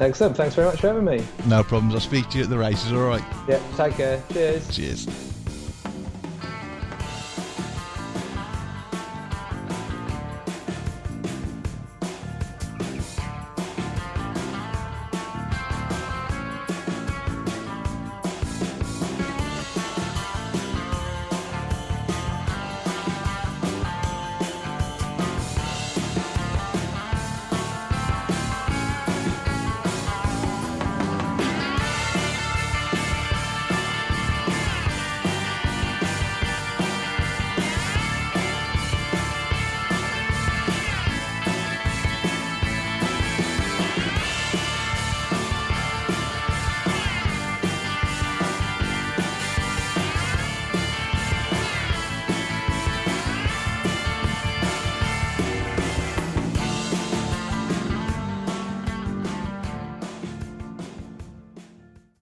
excellent thanks very much for having me No problems. I'll speak to you at the races. All right. yeah take care cheers Cheers.